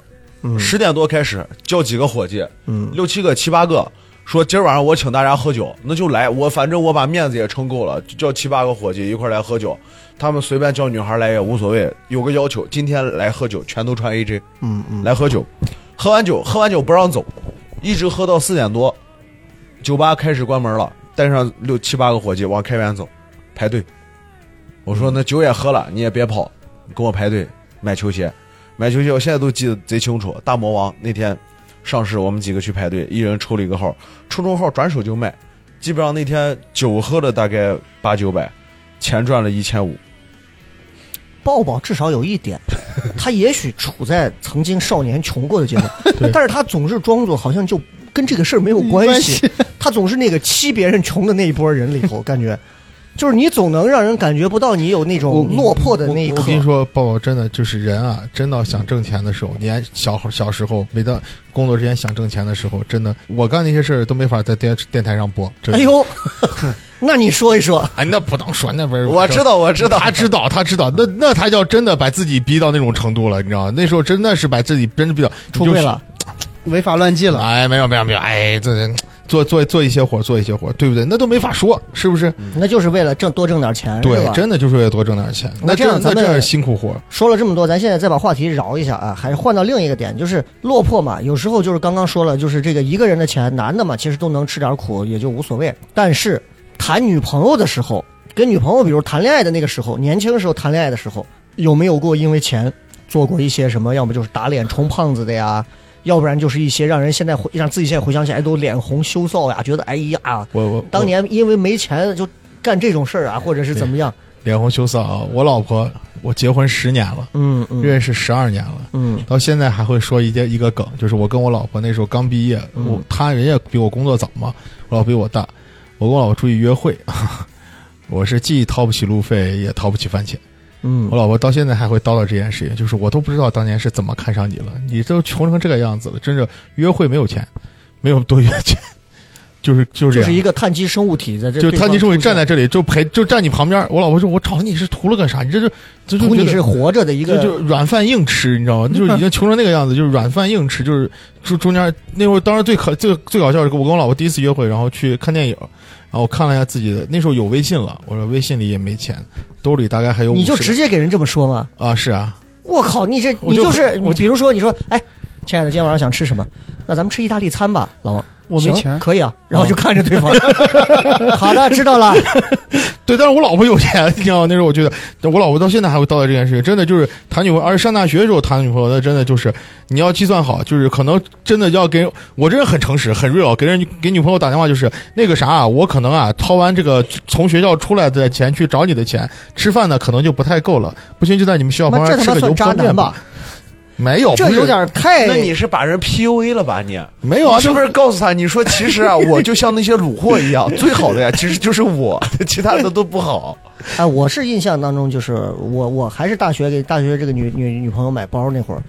十点多开始叫几个伙计，嗯六七个、七八个，说今儿晚上我请大家喝酒，那就来。我反正我把面子也撑够了，叫七八个伙计一块来喝酒。他们随便叫女孩来也无所谓，有个要求，今天来喝酒全都穿 AJ，嗯嗯，来喝酒。喝完酒，喝完酒不让走，一直喝到四点多，酒吧开始关门了，带上六七八个伙计往开元走，排队。我说那酒也喝了，你也别跑，跟我排队买球鞋。买球鞋，我现在都记得贼清楚。大魔王那天上市，我们几个去排队，一人抽了一个号，抽中号转手就卖。基本上那天酒喝了大概八九百，钱赚了一千五。抱抱至少有一点，(laughs) 他也许处在曾经少年穷过的阶段，但是他总是装作好像就跟这个事儿没有关系，他总是那个欺别人穷的那一波人里头，感觉就是你总能让人感觉不到你有那种落魄的那一刻我我。跟你说，抱抱真的就是人啊，真到想挣钱的时候，年小小时候，每到工作之前想挣钱的时候，真的，我干那些事儿都没法在电电台上播。真的哎，呦，(laughs) 那你说一说，哎，那不能说，那不是我知道，我知道，他知道，他知道，那那他叫真的把自己逼到那种程度了，你知道吗？那时候真的是把自己真的逼到出柜了，违法乱纪了。哎，没有没有没有，哎，这人做做做一些活，做一些活，对不对？那都没法说，是不是？那就是为了挣多挣点钱，对，吧？真的就是为了多挣点钱。那这样咱这样辛苦活。说了这么多，咱现在再把话题绕一下啊，还是换到另一个点，就是落魄嘛。有时候就是刚刚说了，就是这个一个人的钱，男的嘛，其实都能吃点苦，也就无所谓。但是谈女朋友的时候，跟女朋友，比如谈恋爱的那个时候，年轻时候谈恋爱的时候，有没有过因为钱做过一些什么？要么就是打脸充胖子的呀，要不然就是一些让人现在回让自己现在回想起来都脸红羞臊呀，觉得哎呀，我我当年因为没钱就干这种事儿啊，或者是怎么样？脸红羞臊啊！我老婆，我结婚十年了，嗯嗯认识十二年了。嗯到现在还会说一件一个梗，就是我跟我老婆那时候刚毕业，嗯我她人家比我工作早嘛，我老婆比我大，我跟我老婆出去约会，(laughs) 我是既掏不起路费，也掏不起饭钱。嗯我老婆到现在还会叨叨这件事情，就是我都不知道当年是怎么看上你了，你都穷成这个样子了，真是约会没有钱，没有多余的钱，就是就是这样。就是一个碳基生物体在这，就碳基生物站在这里，就陪就站你旁边，我老婆说：“我找你是图了个啥？你这就这就图你是活着的一个，就就软饭硬吃，你知道吗？就是已经穷成那个样子，就是软饭硬吃，就是中中间那会儿，当时最可最最搞笑的是，我跟我老婆第一次约会，然后去看电影，然后我看了一下自己的，那时候有微信了，我说微信里也没钱，兜里大概还有你就直接给人这么说吗？啊，是啊，我靠，你这你就是我你，比如说你说，哎，亲爱的，今天晚上想吃什么？那咱们吃意大利餐吧，老王。行我没钱可以啊。然后就看着对方，(laughs) 好的，知道了。(laughs) 对，但是我老婆有钱，你知道吗？那时候我觉得，我老婆到现在还会叨叨这件事情，真的就是谈女朋友，而且上大学的时候谈女朋友，那真的就是你要计算好，就是可能真的要给我这人很诚实，很 real，给人给女朋友打电话就是那个啥啊，我可能啊掏完这个从学校出来的钱去找你的钱，吃饭呢可能就不太够了，不行就在你们学校旁边吃个油泼面男吧？？(laughs) 没有，这有点太……那你是把人 PUA 了吧你？没有啊，就是不是告诉他？你说其实啊，我就像那些卤货一样，(laughs) 最好的呀，其实就是我，其他的都不好。(laughs) 哎，我是印象当中，就是我我还是大学给大学这个女女女朋友买包那会儿，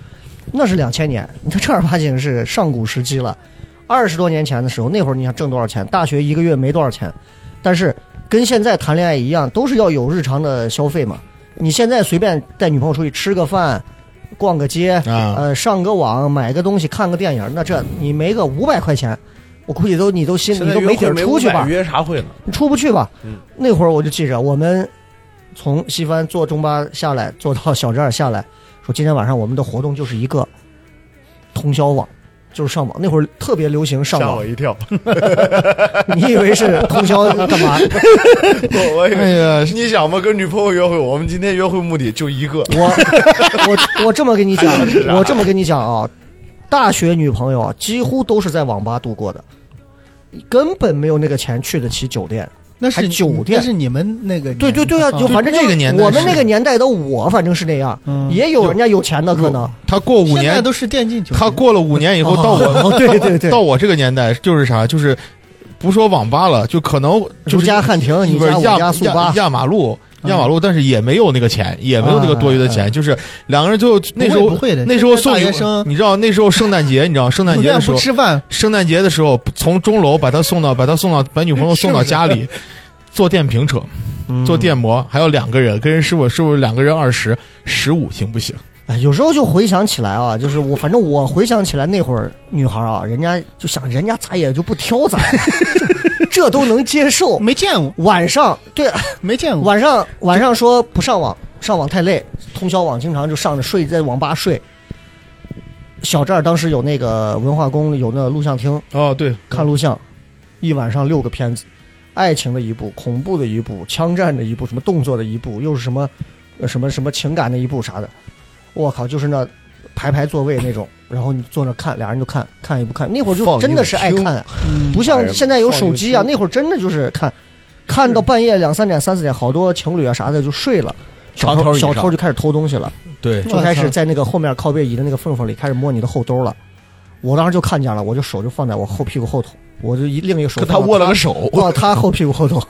那是两千年，你看正儿八经是上古时期了。二十多年前的时候，那会儿你想挣多少钱？大学一个月没多少钱，但是跟现在谈恋爱一样，都是要有日常的消费嘛。你现在随便带女朋友出去吃个饭、逛个街，啊呃，上个网、买个东西、看个电影，那这你没个五百块钱，我估计都你都心现在你都没底儿出去吧约啥会呢？你出不去吧？嗯那会儿我就记着，我们从西番坐中巴下来，坐到小寨下来，说今天晚上我们的活动就是一个通宵网，就是上网，那会儿特别流行上网吓我。一跳。(laughs) 你以为是通宵干嘛？(laughs) 我我以为哎呀，你想嘛，跟女朋友约会，我们今天约会目的就一个，我我我这么跟你讲，我这么跟你讲啊，大学女朋友啊，几乎都是在网吧度过的，根本没有那个钱去得起酒店。还那是酒店那是你们那个对对对啊，就反正这个年代我们那个年代的我，反正是那样，嗯也有人家有钱的可能。他过五年，都是电竞球，他过了五年以后到我哦，(laughs) 对对对，到我这个年代就是啥，就是不说网吧了，就可能就是汉庭，你不是压压，压马路。嗯。压马路，但是也没有那个钱，也没有那个多余的钱，就是两个人就那时候那时候送你知道那时候圣诞节，你知道圣诞节的时候不，吃饭，圣诞节的时候从钟楼把他送到把他送到把女朋友送到家里，坐电瓶车，嗯。坐电摩，还有两个人，跟人师傅师傅两个人二十十五行不行？哎，有时候就回想起来啊，就是我，反正我回想起来那会儿女孩啊，人家就想，人家咋也就不挑咱，(laughs) 这都能接受。没见过，晚上对，没见过。晚上晚上说不上网，上网太累，通宵网经常就上着睡，在网吧睡。小寨儿当时有那个文化宫有那录像厅，哦，对，看录像，一晚上六个片子，爱情的一部，恐怖的一部，枪战的一部，什么动作的一部，又是什么呃什么什么情感的一部啥的，我靠，就是那排排座位那种，然后你坐那看，俩人就看看一部看，那会儿就真的是爱看，嗯不像现在有手机啊，那会儿真的就是看，看到半夜两三点、三四点，好多情侣啊啥的就睡了，小偷小偷就开始偷东西了。对，就开始在那个后面靠背椅的那个缝缝里开始摸你的后兜了。我当时就看见了，我就手就放在我后屁股后头，我就一另一个手跟他握了个手。握他后屁股后头。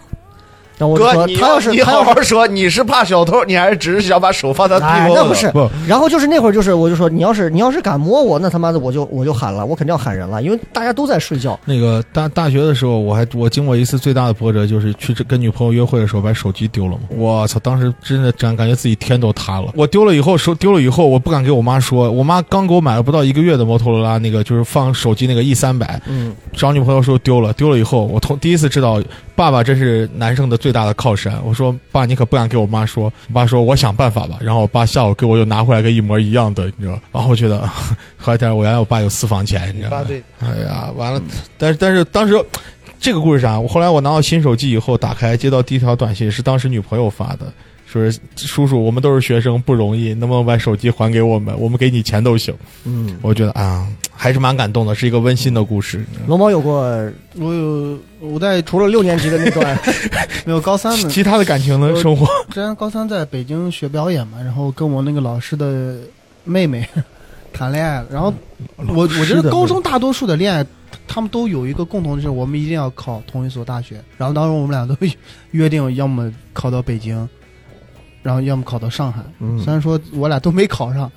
然后我就哥，说，你他要是你他要是好好说，你是怕小偷，你还是只是想把手放在屁股，那不是不。(laughs) 然后就是那会儿，就是我就说，你要是你要是敢摸我，那他妈的我就我就喊了，我肯定要喊人了，因为大家都在睡觉。那个大大学的时候，我还我经过一次最大的波折，就是去这跟女朋友约会的时候把手机丢了嘛。我操，当时真的感感觉自己天都塌了。我丢了以后，手丢了以后，我不敢给我妈说。我妈刚给我买了不到一个月的摩托罗拉，那个就是放手机那个 E 三百，嗯，找女朋友时候丢了，丢了以后，我同第一次知道爸爸这是男生的最大的靠山。我说爸，你可不敢给我妈说。我爸说我想办法吧。然后我爸下午给我又拿回来个一模一样的，你知道。然后我觉得，后来但是我原来我爸有私房钱，你知道吗？对，哎呀，完了！但是但是当时这个故事啥？我后来我拿到新手机以后，打开接到第一条短信是当时女朋友发的，说是叔叔，我们都是学生，不容易，能不能把手机还给我们？我们给你钱都行。嗯，我觉得啊，还是蛮感动的，是一个温馨的故事。龙猫有过我有我在除了六年级的那段，(laughs) 没有高三的，其他的感情的生活，之前高三在北京学表演嘛，然后跟我那个老师的妹妹谈恋爱了，然后我我觉得高中大多数的恋爱，他们都有一个共同的就是我们一定要考同一所大学，然后当时我们俩都约定要么考到北京，然后要么考到上海，嗯。虽然说我俩都没考上，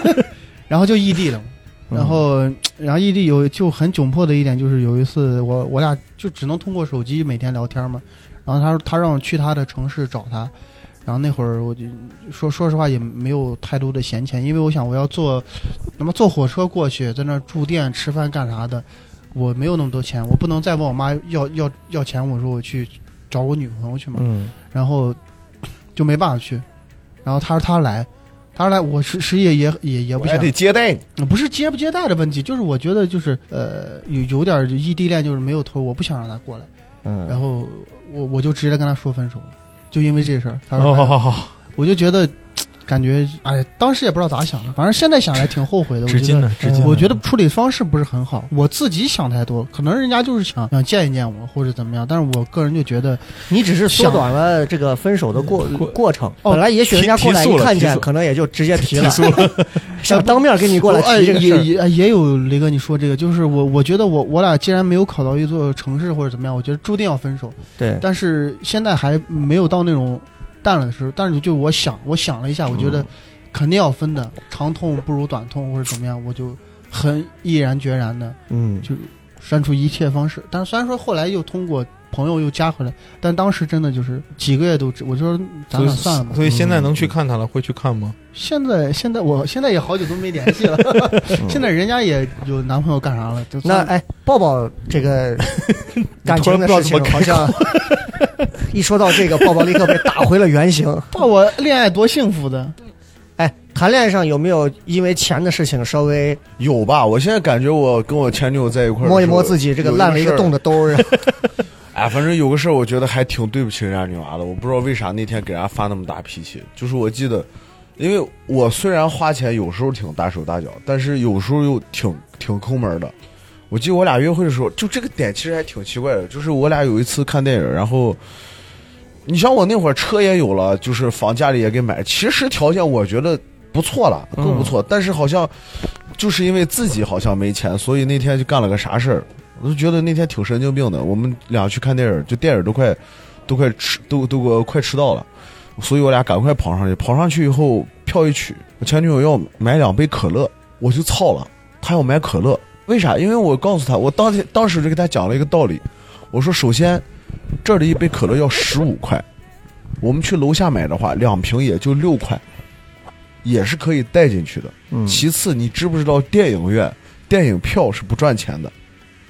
(laughs) 然后就异地了。然后，然后异地有就很窘迫的一点就是有一次我我俩就只能通过手机每天聊天嘛，然后他他让我去他的城市找他，然后那会儿我就说说实话也没有太多的闲钱，因为我想我要坐，那么坐火车过去，在那儿住店吃饭干啥的，我没有那么多钱，我不能再问我妈要要要钱，我说我去找我女朋友去嘛，嗯。然后就没办法去，然后他说他来，他说来，我实实也也也也不想。还，得接待你。不是接不接待的问题，就是我觉得就是呃有有点异地恋就是没有头，我不想让他过来，然嗯，后我我就直接跟他说分手了，就因为这事儿，他说好好好，我就觉得感觉哎，当时也不知道咋想的，反正现在想来挺后悔的，我觉得我觉得处理方式不是很好，我自己想太多，可能人家就是想想见一见我或者怎么样，但是我个人就觉得你只是缩短了这个分手的过过过程。哦本来也许人家过来一看见，可能也就直接提了，(laughs) 想当面跟你过来哎提这个事也也有雷哥你说这个，就是我我觉得我我俩既然没有考到一座城市或者怎么样，我觉得注定要分手。对，但是现在还没有到那种淡了的时候，但是就我想我想了一下，我觉得肯定要分的，长痛不如短痛或者怎么样，我就很毅然决然的嗯，就删除一切方式。但是虽然说后来又通过朋友又加回来，但当时真的就是几个月都只，我就说咱俩算了吧。所以现在能去看他了，会去看吗？现在现在我现在也好久都没联系了，(laughs) 现在人家也有男朋友干啥了？就那哎，抱抱这个 (laughs) 感情的事情，好像 (laughs) 一说到这个，抱抱立刻被打回了原形。抱，我恋爱多幸福的，谈恋爱上有没有因为钱的事情稍微有吧？我现在感觉我跟我前女友在一块儿，摸一摸自己这个烂了一个洞的。的兜儿？哎，反正有个事儿，我觉得还挺对不起人家女娃的。我不知道为啥那天给人家发那么大脾气。就是我记得，因为我虽然花钱有时候挺大手大脚，但是有时候又挺挺抠门的。我记得我俩约会的时候，就这个点其实还挺奇怪的。就是我俩有一次看电影，然后你像我那会儿车也有了，就是房家里也给买，其实条件我觉得不错了，够不错。但是好像就是因为自己好像没钱，所以那天就干了个啥事儿，我就觉得那天挺神经病的。我们俩去看电影，就电影都快都快迟都都都快迟到了，所以我俩赶快跑上去。跑上去以后，票一取，我前女友要买两杯可乐，我就操了，她要买可乐，为啥？因为我告诉她，我当天当时就给她讲了一个道理，我说首先这儿的一杯可乐要十五块，我们去楼下买的话，两瓶也就六块，也是可以带进去的。嗯其次，你知不知道电影院电影票是不赚钱的？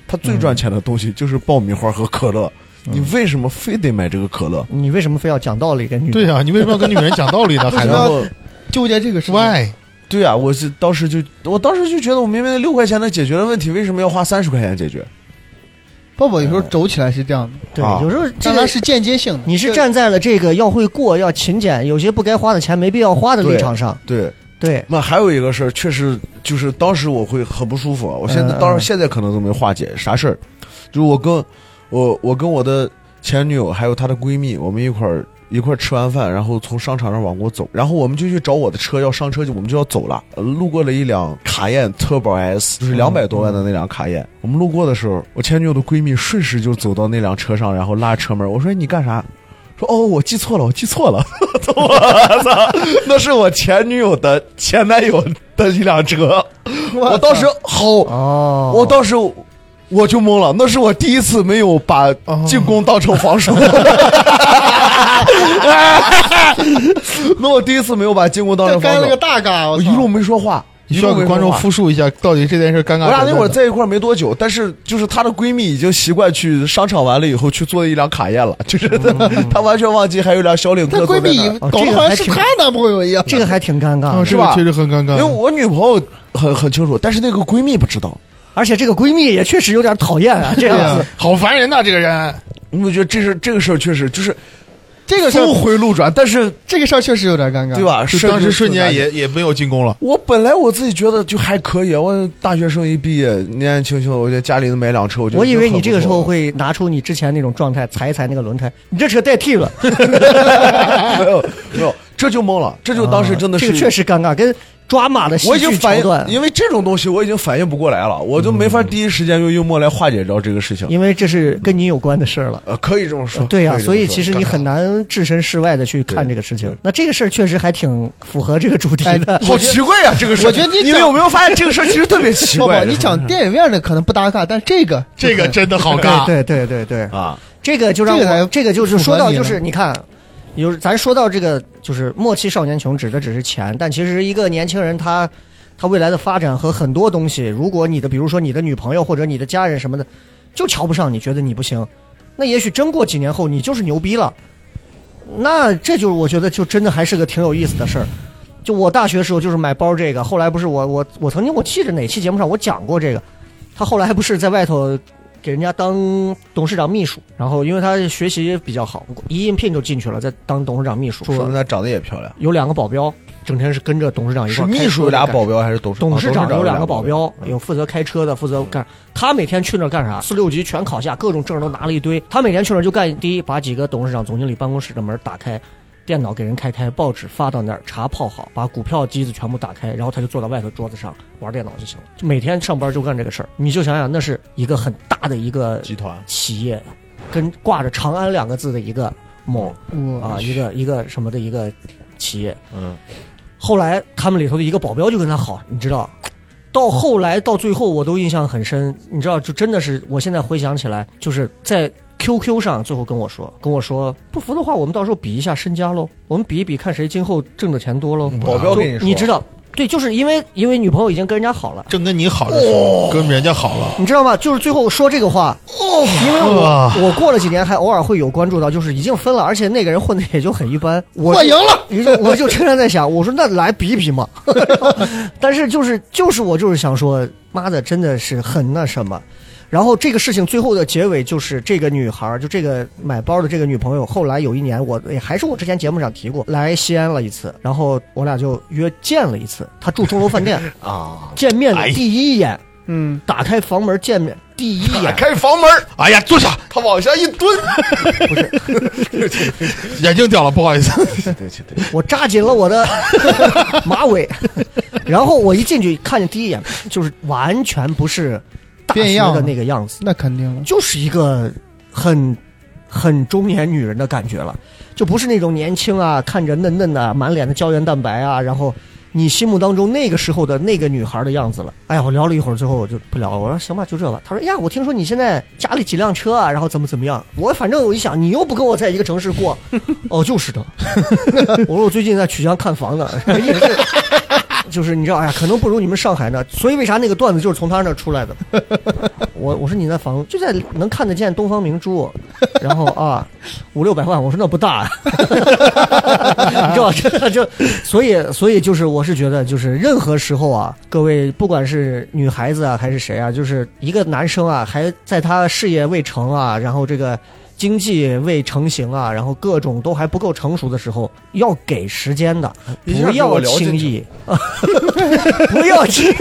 它最赚钱的东西就是爆米花和可乐。你为什么非得买这个可乐？你为什么非要讲道理跟女？对呀、你为什么要跟女人讲道理呢？(laughs) 还要纠结这个事。，why？对啊，我是当时就我当时就觉得我明明六块钱能解决的问题，为什么要花三十块钱解决？抱抱有时候走起来是这样的，对啊，有时候这个是间接性的。你是站在了这个要会过、要勤俭，有些不该花的钱没必要花的立场上。对，对，那还有一个事儿，确实就是当时我会很不舒服。我现在当然现在可能都没化解啥事儿，就是我跟我我跟我的前女友还有她的闺蜜，我们一块儿一块儿吃完饭，然后从商场上往过走，然后我们就去找我的车，要上车就我们就要走了。呃路过了一辆卡宴 Turbo S，就是两百多万的那辆卡宴。我们路过的时候，我前女友的闺蜜顺势就走到那辆车上，然后拉车门。我说你干啥？说哦，我记错了，我记错了，(laughs) 我操，那是我前女友的前男友的一辆车，我当时好，哦，我当时我就懵了，那是我第一次没有把进攻当成防守，(laughs) 那我第一次没有把进攻当成防守这干了个，大尬，我一路没说话，你需要给观众复述一下，到底这件事尴尬。我俩那会儿在一块儿没多久，但是就是她的闺蜜已经习惯去商场完了以后去坐一辆卡宴了，(laughs) 就是她她完全忘记还有辆小领她克她闺蜜搞得好像是她男朋友一样。这个还挺尴尬是吧确实很尴尬。因为我女朋友很很清楚，但是那个闺蜜不知道。而且这个闺蜜也确实有点讨厌啊，(laughs) 这对呀样子。好烦人呐，这个人。我觉得这是这个事儿确实就是这个事儿峰回路转，但是这个事儿确实有点尴尬，对？吧？就当时瞬间也。也也没有进攻了。我本来我自己觉得就还可以，我大学生一毕业，年年轻轻的，我觉得家里能买辆车，我觉得我以为你这个时候会拿出你之前那种状态，踩一踩那个轮胎，你这车代替了，没 (laughs) 有没有，这就懵了，这就当时真的是、啊这个确实尴尬，跟抓马的戏我已经剧反应因为这种东西我已经反应不过来了，我就没法第一时间用幽默来化解掉这个事情。因为这是跟你有关的事儿了。呃，可以这么说，对呀、所以其实你很难置身事外的去看这个事情。那这个事儿确实还挺符合这个主题的。(laughs) 好奇怪呀、这个事儿。我觉得你你们有没有发现这个事儿其实特别奇怪？，你讲电影院的可能不搭嘎，但这个这个真的好尬。对对对对对，啊，这个就让这个才我这个就是说到就是你就是，咱说到这个就是莫欺少年穷指的只是钱，但其实一个年轻人他他未来的发展和很多东西，如果你的比如说你的女朋友或者你的家人什么的，就瞧不上你，觉得你不行，那也许真过几年后你就是牛逼了，那这就是我觉得就真的还是个挺有意思的事儿。就我大学时候就是买包这个，后来不是我我我曾经我记着哪期节目上我讲过这个，他后来还不是在外头给人家当董事长秘书，然后因为他学习比较好，一应聘就进去了，在当董事长秘书。说明他长得也漂亮。有两个保镖，整天是跟着董事长一块儿开车秘书有俩保镖还是董事长？董事哦长有两个保保镖，有负责开车的，负责干。他每天去那儿干啥？四六级全考下，各种证都拿了一堆。他每天去那儿就干第一，把几个董事长、总经理办公室的门打开，电脑给人开开，报纸发到那儿，茶泡好，把股票机子全部打开，然后他就坐到外头桌子上玩电脑就行了。就每天上班就干这个事儿。你就想想，那是一个很大的一个集团企业，跟挂着长安两个字的一个某我啊，一个一个什么的一个企业。嗯，后来他们里头的一个保镖就跟他好，你知道，到后来到最后我都印象很深，你知道，就真的是我现在回想起来，就是在 QQ 上最后跟我说，跟我说不服的话，我们到时候比一下身家喽，我们比一比看谁今后挣的钱多喽。保镖跟你说你知道，对，就是因为因为女朋友已经跟人家好了。正跟你好的时候，跟人家好了，你知道吗？就是最后说这个话，因为我哇我过了几年还偶尔会有关注到，就是已经分了，而且那个人混的也就很一般。我我赢了，于是我就经常在想，我说那来比一比嘛。(laughs) 但是就是就是我就是想说，妈的，真的是很那什么。然后这个事情最后的结尾就是这个女孩儿，就这个买包的这个女朋友，后来有一年我也还是我之前节目上提过，来西安了一次，然后我俩就约见了一次。她住钟楼饭店。(laughs) 啊，见面的第一眼，嗯，打开房门见面第一打眼，开房门，哎呀，坐下，他往下一蹲，不是。(laughs) 眼镜掉了，不好意思，对对对，我扎紧了我的 (laughs) 马尾，然后我一进去看见第一眼就是完全不是大学变样的那个样子，那肯定了。就是一个很很中年女人的感觉了，就不是那种年轻啊，看着嫩嫩的，满脸的胶原蛋白啊，然后你心目当中那个时候的那个女孩的样子了。哎呀，我聊了一会儿，最后我就不聊了。我说行吧，就这吧。他说呀，我听说你现在家里几辆车啊，然后怎么怎么样。我反正我一想，你又不跟我在一个城市过，(laughs) 哦，就是的。(laughs) 我说我最近在曲江看房呢，也是。就是你知道，哎呀，可能不如你们上海呢，所以为啥那个段子就是从他那出来的？(laughs) 我我说你那房就在能看得见东方明珠，然后啊 (laughs) 五六百万，我说那不大，(laughs) 你知道这就所以所以就是我是觉得就是任何时候啊，各位不管是女孩子啊还是谁啊，就是一个男生啊还在他事业未成啊，然后这个。经济未成型啊，然后各种都还不够成熟的时候，要给时间的，不要轻易，(laughs) 不要轻易。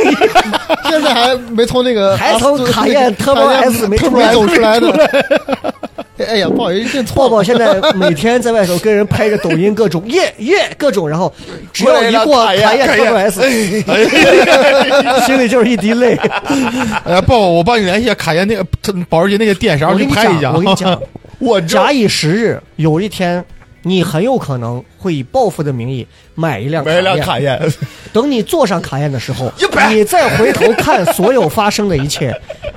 现在还没从那个还从卡宴 Turbo S 没没出来走出来的。哎呀，不好意思，(laughs) 认错了。抱抱现在每天在外头跟人拍着抖音，各 (laughs) 种耶耶各种，然后只要一过卡宴 Turbo S，心里就是一滴泪。哎呀，抱抱，我帮你联系一下卡宴那个保时捷那个店，啥时候我跟你讲，去拍一下？我跟你讲，我假以时日，有一天你很有可能会以报复的名义买一辆买一辆卡宴，等你坐上卡宴的时候你再回头看所有发生的一切，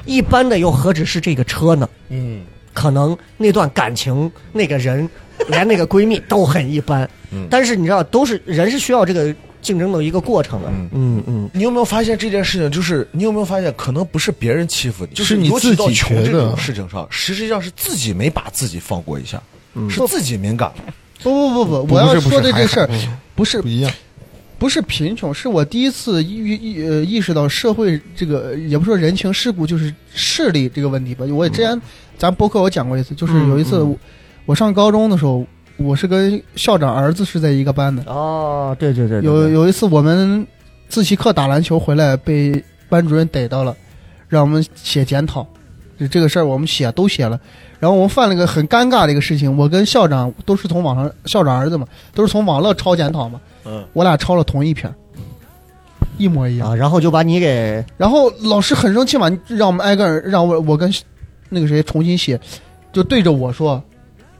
一般的又何止是这个车呢？嗯，可能那段感情、那个人，连那个闺蜜都很一般。嗯但是你知道，都是人是需要这个竞争的一个过程了。嗯嗯嗯，你有没有发现这件事情？就是你有没有发现，可能不是别人欺负你，就是你自己穷这种事情上，实际上是自己没把自己放过一下，嗯是自己敏感了。不不不不，我要说的这事儿不是不一样，不是贫穷，是我第一次意意呃意识到社会这个也不说人情世故，就是势力这个问题吧。我之前咱播客我讲过一次，就是有一次我上高中的时候，我是跟校长儿子是在一个班的。哦，对对对，对对有有一次我们自习课打篮球回来被班主任逮到了，让我们写检讨，就这个事儿我们写都写了。然后我们犯了个很尴尬的一个事情，我跟校长都是从网上，校长儿子嘛，都是从网络抄检讨嘛，嗯，我俩抄了同一篇，一模一样。啊，然后就把你给然后老师很生气嘛，让我们挨个儿让我我跟那个谁重新写，就对着我说，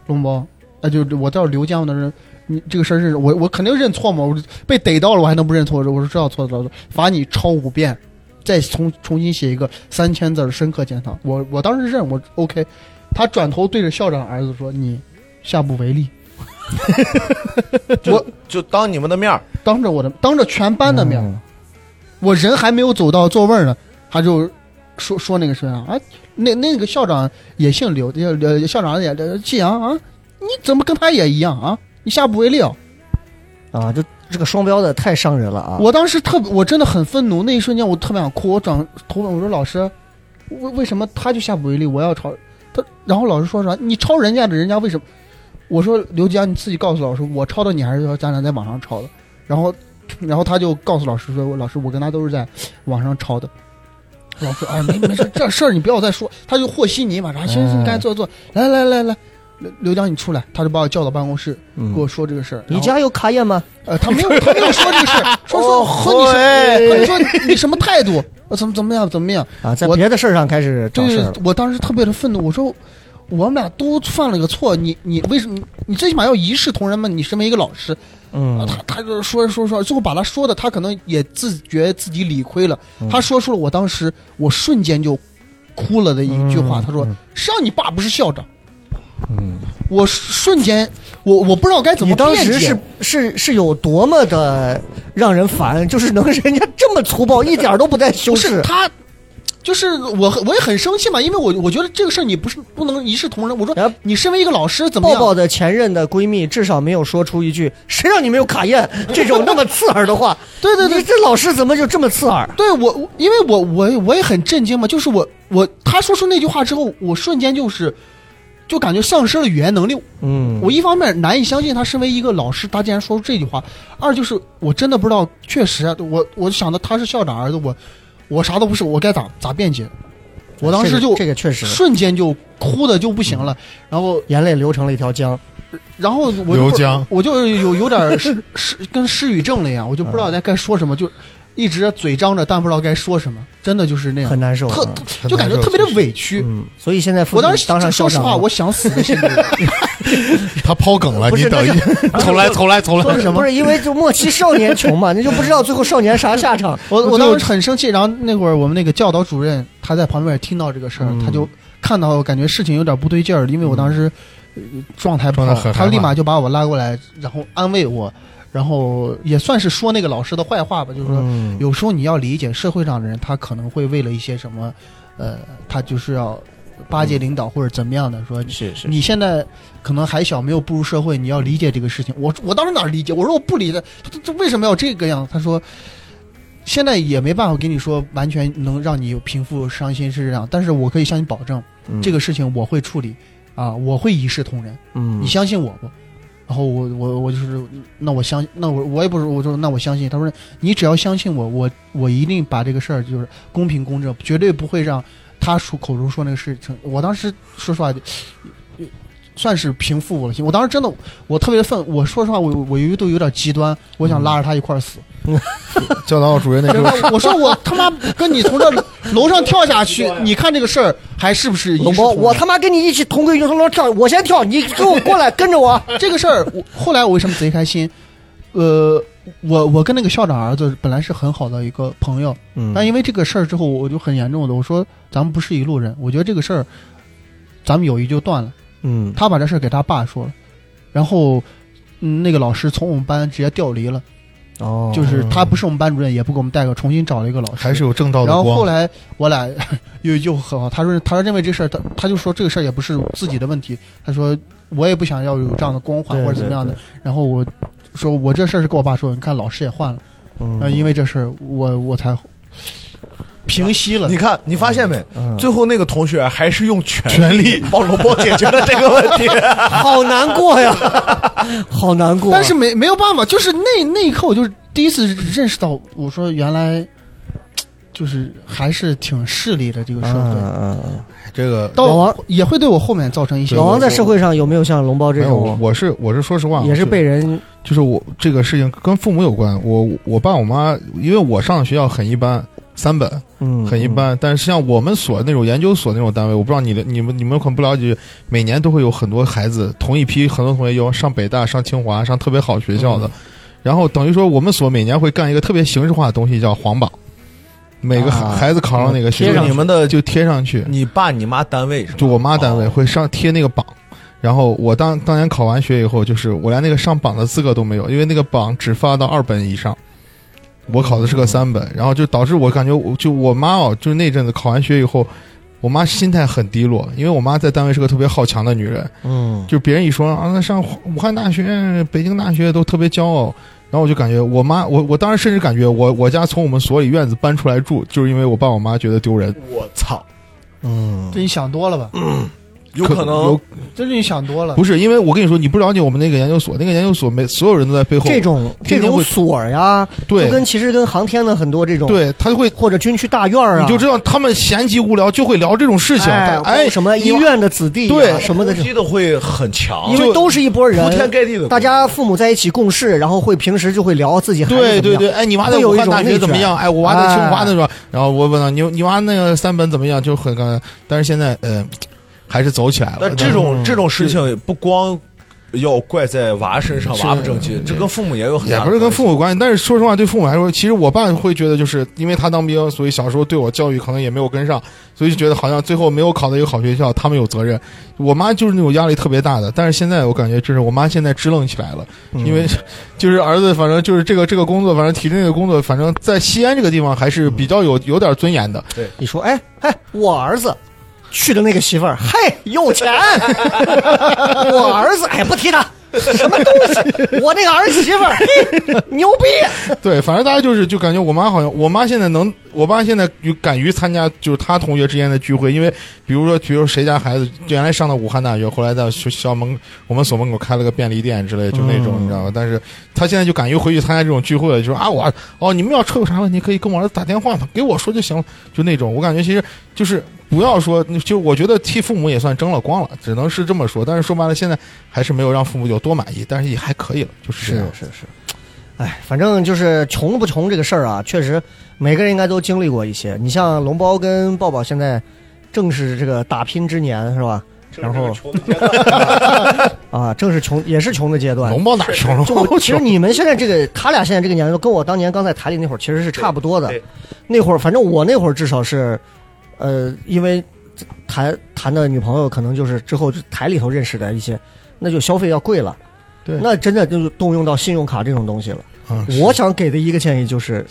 龙包，啊，就我到刘江的人，你这个事儿是我我肯定认错嘛，我被逮到了我还能不认错？我说知道错了，知道错，罚你抄五遍，再重重新写一个三千字的深刻检讨。我我当时认我 OK，他转头对着校长儿子说，你下不为例，(laughs) 我就当你们的面儿当着我的当着全班的面。嗯我人还没有走到座位呢，他就说说那个事啊啊，那那个校长也姓刘，校长也呃季阳啊，你怎么跟他也一样啊？你下不为例啊！啊，就这个双标的太伤人了啊！我当时特，我真的很愤怒，那一瞬间我特别想哭，我转头问我说老师，为为什么他就下不为例，我要抄他？然后老师说啥？你抄人家的，人家为什么？我说刘佳，你自己告诉老师，我抄的你还是说咱俩在网上抄的？然后，然后他就告诉老师说，老师我跟他都是在网上抄的。老师啊，没没事，这事儿你不要再说。他就和稀泥嘛，啥行行，你赶紧坐坐，来来来来，刘刘江你出来，他就把我叫到办公室，嗯跟我说这个事儿。你家有卡宴吗？呃，他没有，他没有说这个事儿，(laughs) 说说哦说你嘿是，说你什么态度，(laughs) 呃怎么怎么样怎么样？啊，在别的事儿上开始找对事儿。我当时特别的愤怒，我说我们俩都犯了个错，你你为什么你最起码要一视同仁嘛？你身为一个老师，嗯啊，他他就说说说，最后把他说的，他可能也自觉自己理亏了。嗯他说出了我当时我瞬间就哭了的一句话，嗯他说嗯：“谁让你爸不是校长？”嗯我瞬间我我不知道该怎么你当辩解时是是是有多么的让人烦，就是能 (laughs) 人家这么粗暴，一点儿都不带修不是饰。他，就是我很我也很生气嘛，因为我我觉得这个事儿你不是不能一视同仁。我说然后你身为一个老师怎么样？抱抱的前任的闺蜜至少没有说出一句“谁让你没有卡宴”这种那么刺耳的话。(laughs) 对对对你这老师怎么就这么刺耳？对我，我因为我我我也很震惊嘛，就是我我他说出那句话之后，我瞬间就是就感觉丧失了语言能力。嗯我一方面难以相信他身为一个老师，他竟然说出这句话；二就是我真的不知道，确实啊我我想的他是校长儿子，我我啥都不是，我该咋咋辩解？我当时就这个这个确实瞬间就哭的就不行了，然后眼泪流成了一条江。然后我就刘江我就有有点失失跟失语症了一样，我就不知道该该说什么，就一直嘴张着，但不知道该说什么，真的就是那样，很难受特嗯就感觉特别的委屈。嗯，所以现在我当时当上校说实话，我想死的心里。(laughs) 他抛梗了，不是你等一那 (laughs) 重来，重来，重来。不是因为就末期少年穷嘛，(laughs) 你就不知道最后少年啥下场。我我当时很生气，然后那会儿我们那个教导主任他在旁边也听到这个事儿，嗯。他就看到感觉事情有点不对劲儿，因为我当时呃状态不好他立马就把我拉过来，然后安慰我，然后也算是说那个老师的坏话吧，就是说嗯有时候你要理解社会上的人，他可能会为了一些什么，呃，他就是要巴结领导或者怎么样的，说是是你现在可能还小，没有步入社会，你要理解这个事情。我我当时哪理解？我说我不理解，他这为什么要这个样？他说，现在也没办法跟你说完全能让你平复伤心是这样，但是我可以向你保证，这个事情我会处理，啊，我会一视同仁，嗯你相信我不？然后我我我就是，那我相那我我也不是，我说那我相信。他说你只要相信我，我我一定把这个事儿就是公平公正，绝对不会让他说口中说那个事情。我当时说实话，算是平复我的心。我当时真的我特别愤，我说实话，我我有都有点极端，我想拉着他一块儿死。(laughs) 教导主任那时真候，我说我他妈跟你从这楼上跳下去，(laughs) 你看这个事儿还是不是？我他妈跟你一起同归于尽，从楼跳，我先跳，你跟我过来，跟着我。这个事儿，我后来我为什么贼开心？呃，我我跟那个校长儿子本来是很好的一个朋友，嗯但因为这个事儿之后，我就很严重的我说咱们不是一路人，我觉得这个事儿，咱们友谊就断了。嗯。他把这事儿给他爸说了，然后嗯，那个老师从我们班直接调离了，哦。就是他不是我们班主任，也不给我们带个，重新找了一个老师，还是有正道的然后后。来我俩 (laughs) 又又和好，他说他认为这事儿，他他就说这个事儿也不是自己的问题，他说我也不想要有这样的光环或者怎么样的。然后我说我这事儿是跟我爸说，你看老师也换了，嗯。呃，因为这事儿我我才平息了你。看，你发现没？嗯最后那个同学还是用权权力 (laughs) 帮龙波解决了这个问题。(laughs) 好难过呀，(laughs) 好难过。但是没没有办法，就是那那一刻，我就是第一次认识到，我说原来就是还是挺势利的这个社会，嗯嗯这个到老王也会对我后面造成一些嗯，老王在社会上有没有像龙包这种，我是我是说实话，也是被人就是我这个事情跟父母有关。我我爸我妈，因为我上的学校很一般，三本嗯很一般，但是像我们所那种研究所那种单位，我不知道你的你们你们可能不了解，每年都会有很多孩子，同一批很多同学要上北大、上清华、上特别好学校的，然后等于说我们所每年会干一个特别形式化的东西，叫黄榜。每个孩啊孩子考上哪个学校你们的就贴上去，你爸你妈单位是？就我妈单位哦。会上贴那个榜，然后我当当年考完学以后，就是我连那个上榜的资格都没有，因为那个榜只发到二本以上，我考的是个三本，然后就导致我感觉我就我妈哦，就是那阵子考完学以后，我妈心态很低落，因为我妈在单位是个特别好强的女人，嗯就别人一说啊，那上武汉大学、北京大学都特别骄傲。然后我就感觉我妈，我我当时甚至感觉我我家从我们所里院子搬出来住，就是因为我爸我妈觉得丢人。我操，嗯这你想多了吧？有可能有这是你想多了。不是因为我跟你说，你不了解我们那个研究所，那个研究所每所有人都在背后这种这种所呀，对就跟其实跟航天的很多这种，对，他就会或者军区大院儿啊，你就知道他们闲极无聊就会聊这种事情。哎哎，什么医院的子弟呀对什么的，攻击的会很强，因为都是一波人，铺天盖地的，大家父母在一起共事，然后会平时就会聊自己孩子对对对，怎么样哎，你娃在武汉大学怎么样？哎，我娃在清华哎那个，然后我问他，你你娃那个三本怎么样？就很刚，但是现在呃，还是走起来了。但这种嗯这种事情不光要怪在娃身上，娃不争气，这跟父母也有很大也不是跟父母有关系，但是说实话，对父母来说，其实我爸会觉得，就是因为他当兵，所以小时候对我教育可能也没有跟上，所以就觉得好像最后没有考到一个好学校，他们有责任。我妈就是那种压力特别大的，但是现在我感觉就是我妈现在支棱起来了，嗯因为就是儿子，反正就是这个这个工作，反正体制内的工作，反正在西安这个地方还是比较有有点尊严的。对你说，哎哎，我儿子娶的那个媳妇儿，嘿，有钱。(laughs) 我儿子，哎，不提他，什么东西？(laughs) 我那个儿媳妇儿，嘿，牛逼。对，反正大家就是就感觉我妈好像，我妈现在能，我爸现在于敢于参加就是他同学之间的聚会，因为比如说，比如说谁家孩子原来上的武汉大学，后来在学校门我们所门口开了个便利店之类，就那种、嗯你知道吧？但是他现在就敢于回去参加这种聚会了，就说啊我哦你们要车有啥问题可以跟我儿子打电话嘛，给我说就行了，就那种。我感觉其实就是不要说，就我觉得替父母也算争了光了，只能是这么说。但是说白了，现在还是没有让父母有多满意，但是也还可以了，就是这样。是是，哎，反正就是穷不穷这个事儿啊，确实每个人应该都经历过一些。你像龙包跟抱抱现在正是这个打拼之年，是吧？然后 (laughs) 啊，正是穷，也是穷的阶段。龙包哪穷了？就 (laughs) 其实你们现在这个，他俩现在这个年龄，跟我当年刚在台里那会儿其实是差不多的。那会儿，反正我那会儿至少是，呃，因为谈谈的女朋友可能就是之后就台里头认识的一些，那就消费要贵了。对那真的就是动用到信用卡这种东西了。啊，我想给的一个建议就是，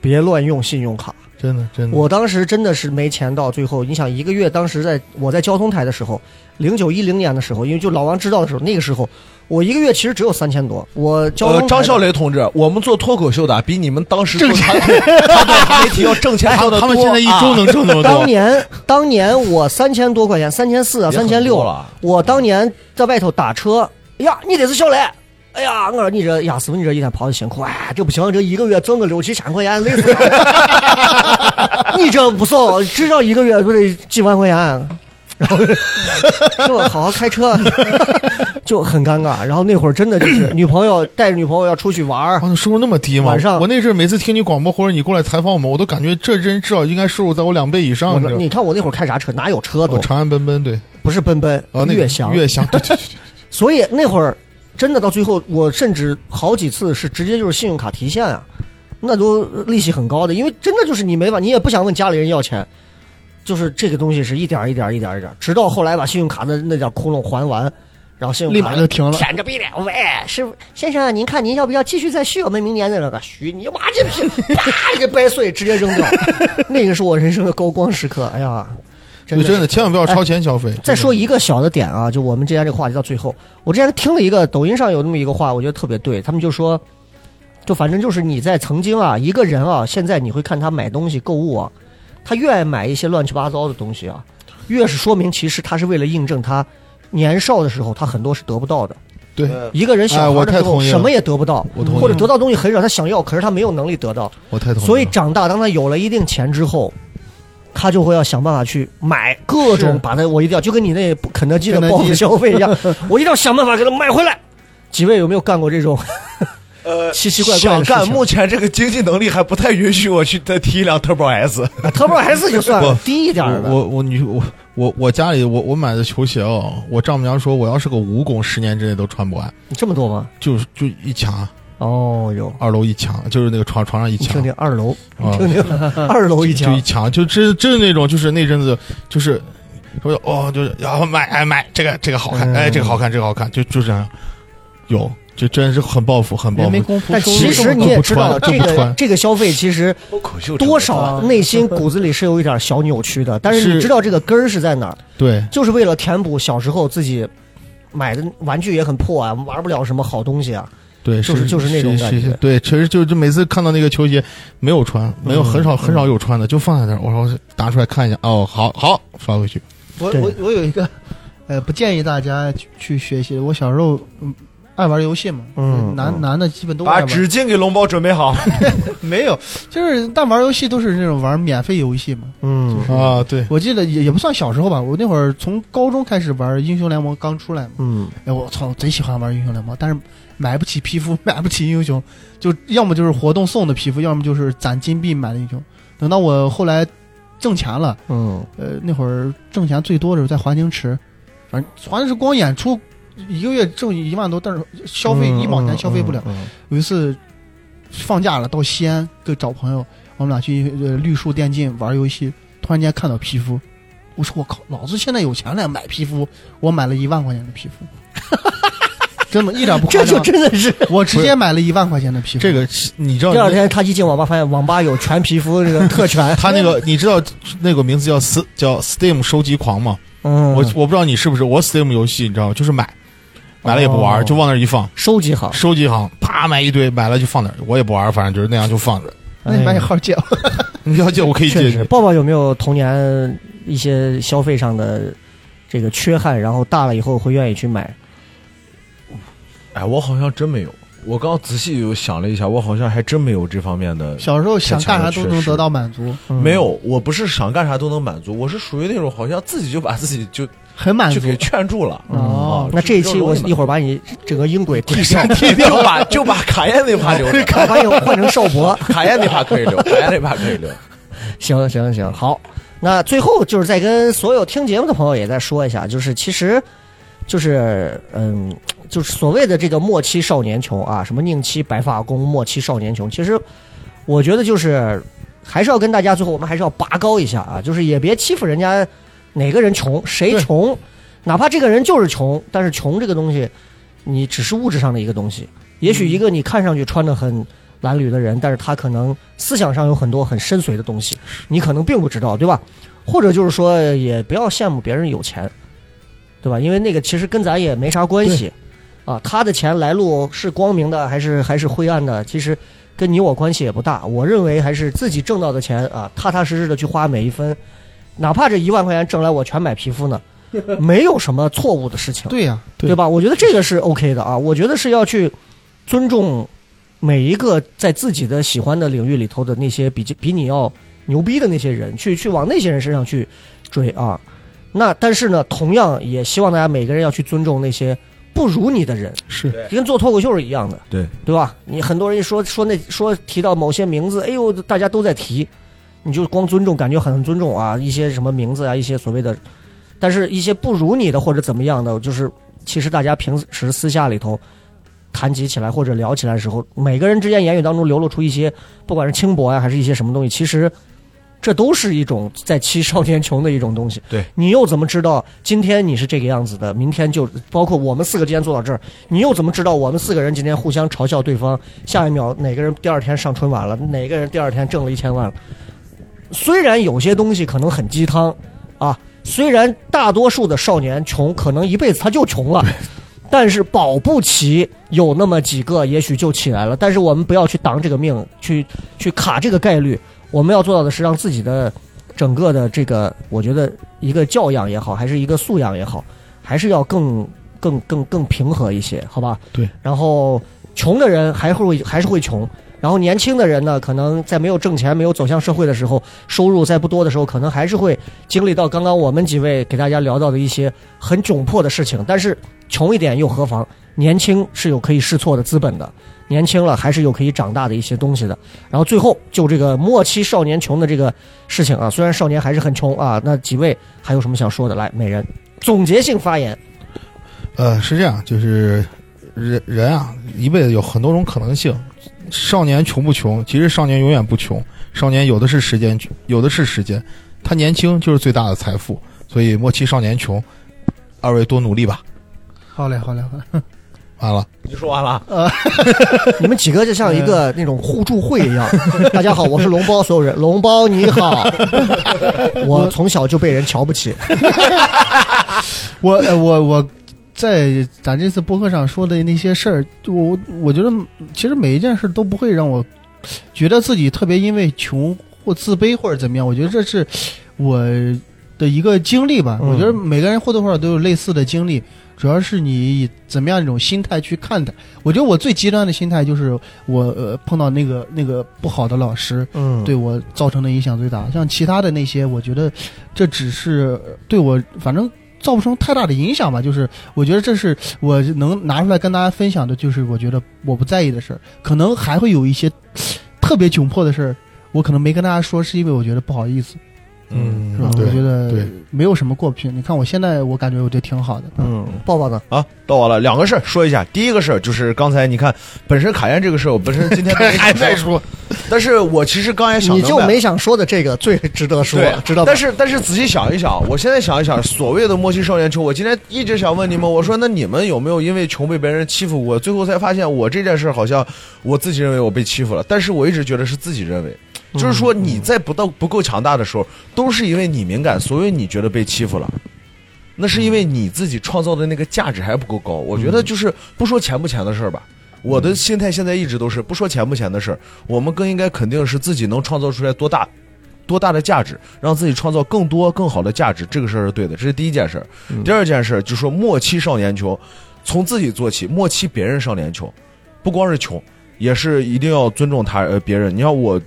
别乱用信用卡。真的真的，我当时真的是没钱到最后，你想一个月，当时在我在交通台的时候，零九一零年的时候，因为就老王知道的时候，那个时候我一个月其实只有三千多。我交呃张笑雷同志，我们做脱口秀的比你们当时做传统传统媒体要挣钱多得多。他们现在一周能挣那么多当，年当年我三千多块钱，三千四啊，三千六了。我当年在外头打车，哎呀，你得是笑雷。哎呀，我说你这呀，师傅，你这一天跑的辛苦，哎，这不行，这一个月挣个六七千块钱，累死了。(laughs) 你这不少，至少一个月不得几万块钱。然后说好好开车，(laughs) 就很尴尬。然后那会儿真的就是女朋友带着女朋友要出去玩儿啊，，收入那么低吗？晚上我那阵儿每次听你广播或者你过来采访我们，我都感觉这人至少应该收入在我两倍以上。我你看我那会儿开啥车？哪有车都我长安奔奔对，不是奔奔，哦，那个悦享。悦享，对对对 (laughs) 所以那会儿真的到最后，我甚至好几次是直接就是信用卡提现啊，那都利息很高的，因为真的就是你没法，你也不想问家里人要钱，就是这个东西是一点儿一点儿一点儿一点儿，直到后来把信用卡的那点窟窿还完，然后信用立卡马就停了。舔着鼻脸，喂，师傅先生，您看您要不要继续再续我们明年的那个续？你妈这屁，啪一个掰碎，直接扔掉，(laughs) 那个是我人生的高光时刻。哎呀，真的真的千万不要超前消费。再说一个小的点啊，就我们之前这个话题到最后，我之前听了一个抖音上有那么一个话，我觉得特别对，他们就说，就反正就是你在曾经啊，一个人啊，现在你会看他买东西购物啊，他越爱买一些乱七八糟的东西啊，越是说明其实他是为了印证他年少的时候他很多是得不到的。对，一个人小孩的时候什么也得不到，或者得到东西很少，他想要，可是他没有能力得到，我太同意了。所以长大，当他有了一定钱之后，他就会要想办法去买各种把它，我一定要就跟你那肯德基的报复消费一样，(laughs) 我一定要想办法给他买回来。几位有没有干过这种呃奇奇怪怪想干，情？目前这个经济能力还不太允许我去再提一辆 Turbo S。啊 Turbo S 就算了不低一点儿的，我我你我我我家里我我买的球鞋哦，我丈母娘说我要是个蜈蚣，十年之内都穿不完，你这么多吗？就是就一墙，哦哟，二楼一墙，就是那个床床上一墙。你听，听二楼，啊。听听二楼一墙，就一墙，就真真的那种，就是那阵子就是说哦，就是要买哎买这个这个好看，嗯哎这个好看这个好看，就就这样，有就真是很报复很报复。但其实你也知道，这个这个消费其实多少内心骨子里是有一点小扭曲的，但是你知道这个根儿是在哪儿？对，就是为了填补小时候自己买的玩具也很破啊，玩不了什么好东西啊。对，就是就是那种感觉对，其实就就每次看到那个球鞋没有穿，没有嗯很少很少有穿的，就放在那儿，我说拿出来看一下，哦，好好发回去。我我我有一个，呃，不建议大家去去学习。我小时候嗯爱玩游戏嘛，嗯嗯男男的基本都把。纸巾给龙包准备好。(laughs) 没有，就是但玩游戏都是那种玩免费游戏嘛。嗯啊，对，我记得也也不算小时候吧，我那会儿从高中开始玩英雄联盟刚出来嘛，嗯，哎我操，贼喜欢玩英雄联盟，但是买不起皮肤，(laughs) 买不起英雄，就要么就是活动送的皮肤，要么就是攒金币买的英雄。等到我后来挣钱了，嗯呃，那会儿挣钱最多的时候在华清池，反正华清池光演出一个月挣一万多，但是消费一毛钱消费不了。嗯。嗯有一次放假了，到西安跟找朋友，我们俩去呃绿树电竞玩游戏，突然间看到皮肤，我说我靠，老子现在有钱了，买皮肤，我买了一万块钱的皮肤，(laughs) 真的，一点不夸张这就，真的是。我直接买了一万块钱的皮肤。这个你知道第二天他一进网吧，发现网吧有全皮肤这个特权。(laughs) 他那个你知道那个名字叫 S 叫 Steam 收集狂吗？嗯，我我不知道你是不是，我 Steam 游戏你知道吗？就是买，买了也不玩，哦就往那儿一放，收集好。收集好啪买一堆，买了就放那儿，我也不玩，反正就是那样就放着。那你把你号借我。(laughs) 你要借我可以借确实，你。抱抱有没有童年一些消费上的这个缺憾，然后大了以后会愿意去买？哎，我好像真没有。我刚仔细又想了一下，我好像还真没有这方面的。小时候想干啥都能得到满足，嗯没有，我不是想干啥都能满足，我是属于那种好像自己就把自己就很满足就给。劝住了。哦啊那这一期我一会儿儿把你整个音轨剃掉，就把就把卡宴那趴留着，(laughs) 把你换成少博。卡宴那趴可以留，卡宴那趴可以留。(laughs) 行行行，好。那最后就是再跟所有听节目的朋友也再说一下，就是其实，就是嗯，就是所谓的这个末期少年穷啊，什么宁欺白发公，末期少年穷，其实我觉得就是还是要跟大家最后我们还是要拔高一下啊，就是也别欺负人家哪个人穷，谁穷，哪怕这个人就是穷，但是穷这个东西，你只是物质上的一个东西，也许一个你看上去穿的很。褴褛的人，但是他可能思想上有很多很深邃的东西，你可能并不知道，对吧？或者就是说，也不要羡慕别人有钱，对吧？因为那个其实跟咱也没啥关系，啊，他的钱来路是光明的还是还是灰暗的，其实跟你我关系也不大。我认为还是自己挣到的钱啊，踏踏实实的去花每一分，哪怕这一万块钱挣来我全买皮肤呢，(laughs) 没有什么错误的事情。对呀、对对吧？我觉得这个是 OK 的啊，我觉得是要去尊重每一个在自己的喜欢的领域里头的那些比比你要牛逼的那些人，去去往那些人身上去追啊。那但是呢，同样也希望大家每个人要去尊重那些不如你的人，是跟做脱口秀是一样的，对对吧？你很多人一说说那说提到某些名字，哎呦，大家都在提，你就光尊重，感觉很尊重啊，一些什么名字啊，一些所谓的，但是一些不如你的或者怎么样的，就是其实大家平时私下里头谈及起来或者聊起来的时候，每个人之间言语当中流露出一些，不管是轻薄呀、还是一些什么东西，其实。这都是一种在欺少年穷的一种东西。对你又怎么知道今天你是这个样子的，明天就包括我们四个今天坐到这儿，你又怎么知道我们四个人今天互相嘲笑对方，下一秒哪个人第二天上春晚了，哪个人第二天挣了一千万了？虽然有些东西可能很鸡汤啊，虽然大多数的少年穷，可能一辈子他就穷了。但是保不齐有那么几个，也许就起来了。但是我们不要去挡这个命，去去卡这个概率。我们要做到的是让自己的整个的这个，我觉得一个教养也好，还是一个素养也好，还是要更更更更平和一些，好吧？对。然后穷的人还会还是会穷，然后年轻的人呢，可能在没有挣钱、没有走向社会的时候，收入在不多的时候，可能还是会经历到刚刚我们几位给大家聊到的一些很窘迫的事情。但是穷一点又何妨？年轻是有可以试错的资本的，年轻了还是有可以长大的一些东西的。然后最后就这个末期少年穷的这个事情啊，虽然少年还是很穷啊，那几位还有什么想说的？来，每人总结性发言。呃，是这样，就是人人啊，一辈子有很多种可能性。少年穷不穷？其实少年永远不穷。少年有的是时间，有的是时间。他年轻就是最大的财富，所以莫欺少年穷，二位多努力吧。好嘞，好嘞，好嘞。完了，你说完了？呃 (laughs) 你们几个就像一个那种互助会一样。大家好，我是龙包，所有人，(laughs) 龙包你好。(laughs) 我从小就被人瞧不起。我呃我我在咱这次播客上说的那些事儿，我我觉得其实每一件事都不会让我觉得自己特别因为穷或自卑或者怎么样。我觉得这是我的一个经历吧。嗯我觉得每个人或多或少都有类似的经历，主要是你以怎么样一种心态去看待。我觉得我最极端的心态就是我呃碰到那个那个不好的老师，嗯，对我造成的影响最大。像其他的那些，我觉得这只是呃对我反正造不成太大的影响吧。就是我觉得这是我能拿出来跟大家分享的，就是我觉得我不在意的事儿。可能还会有一些特别窘迫的事儿，我可能没跟大家说，是因为我觉得不好意思。嗯是吧？我觉得对没有什么过不去。你看我现在，我感觉我觉得挺好的。嗯，抱抱呢？啊，到我了。两个事儿说一下。第一个事儿就是刚才你看，本身卡宴这个事儿，我本身今天 (laughs) 没还在说，但是我其实刚才想你就没想说的这个最值得说，，知道吧？但是但是仔细想一想，我现在想一想，所谓的莫欺少年穷，我今天一直想问你们，我说那你们有没有因为穷被别人欺负过？最后才发现，我这件事好像我自己认为我被欺负了，但是我一直觉得是自己认为。就是说你在不到不够强大的时候，都是因为你敏感，所以你觉得被欺负了。那是因为你自己创造的那个价值还不够高。我觉得就是不说钱不钱的事儿吧，我的心态现在一直都是不说钱不钱的事儿，我们更应该肯定是自己能创造出来多大多大的价值，让自己创造更多更好的价值，这个事儿是对的，这是第一件事儿。第二件事儿就是说莫欺少年穷，从自己做起，莫欺别人少年穷，不光是穷，也是一定要尊重他呃别人。你看我，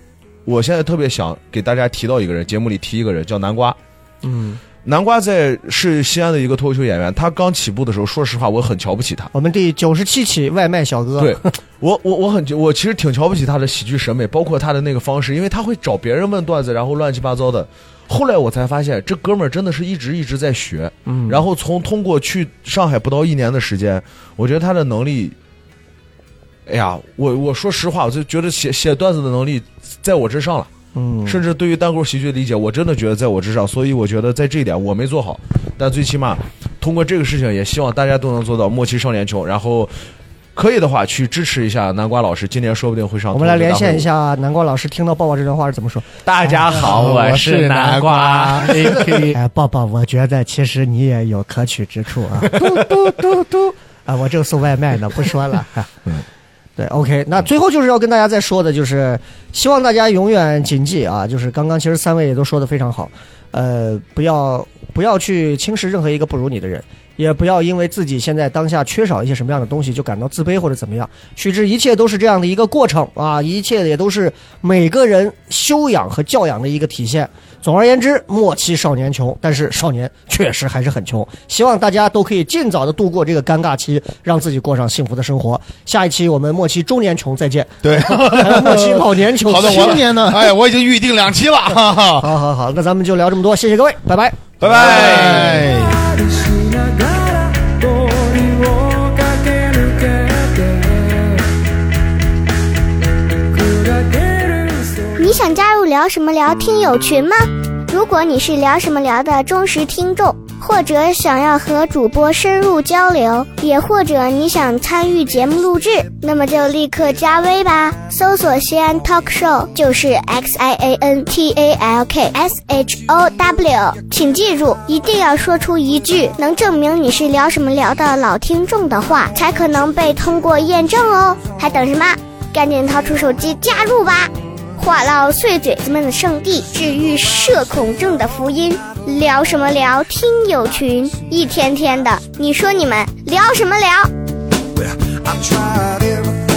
我现在特别想给大家提到一个人，节目里提一个人叫南瓜。嗯，南瓜在是西安的一个脱口秀演员，他刚起步的时候，说实话我很瞧不起他。我们第九十七期外卖小哥，对，我我我很我其实挺瞧不起他的喜剧审美，包括他的那个方式，因为他会找别人问段子，然后乱七八糟的。后来我才发现，这哥们儿真的是一直一直在学，嗯，然后从通过去上海不到一年的时间，我觉得他的能力，哎呀，我我说实话，我就觉得写写段子的能力在我之上了。嗯，甚至对于单口喜剧的理解，我真的觉得在我之上，所以我觉得在这一点我没做好，但最起码通过这个事情，也希望大家都能做到默契少年穷，然后可以的话去支持一下南瓜老师，今年说不定会上。我们来连线一，下南瓜老师，听到抱抱这段话是怎么说？大家好，我是南瓜。(laughs) (laughs) 哎，抱抱，我觉得其实你也有可取之处啊！(laughs) 嘟嘟嘟嘟啊，我正送外卖呢，不说了。嗯，OK，那最后就是要跟大家再说的，就是希望大家永远谨记啊，就是刚刚其实三位也都说的非常好，呃，不要不要去轻视任何一个不如你的人，也不要因为自己现在当下缺少一些什么样的东西就感到自卑或者怎么样，须知一切都是这样的一个过程啊，一切也都是每个人修养和教养的一个体现。总而言之，莫欺少年穷，但是少年确实还是很穷。希望大家都可以尽早的度过这个尴尬期，让自己过上幸福的生活。下一期我们莫欺中年穷再见，对，还有莫欺老年穷。好的，我青年呢 (laughs) 哎，我已经预定两期了，(laughs) 哈哈。好好好，那咱们就聊这么多，谢谢各位，拜拜。拜拜。聊什么聊听友群吗？如果你是聊什么聊的忠实听众，或者想要和主播深入交流，也或者你想参与节目录制，那么就立刻加微吧，搜索西安 Talk Show 就是 X I A N T A L K S H O W，请记住，一定要说出一句能证明你是聊什么聊的老听众的话，才可能被通过验证哦。还等什么？赶紧掏出手机加入吧！话唠碎嘴子们的圣地，治愈社恐症的福音。聊什么聊？听友群，一天天的，你说你们聊什么聊？I tried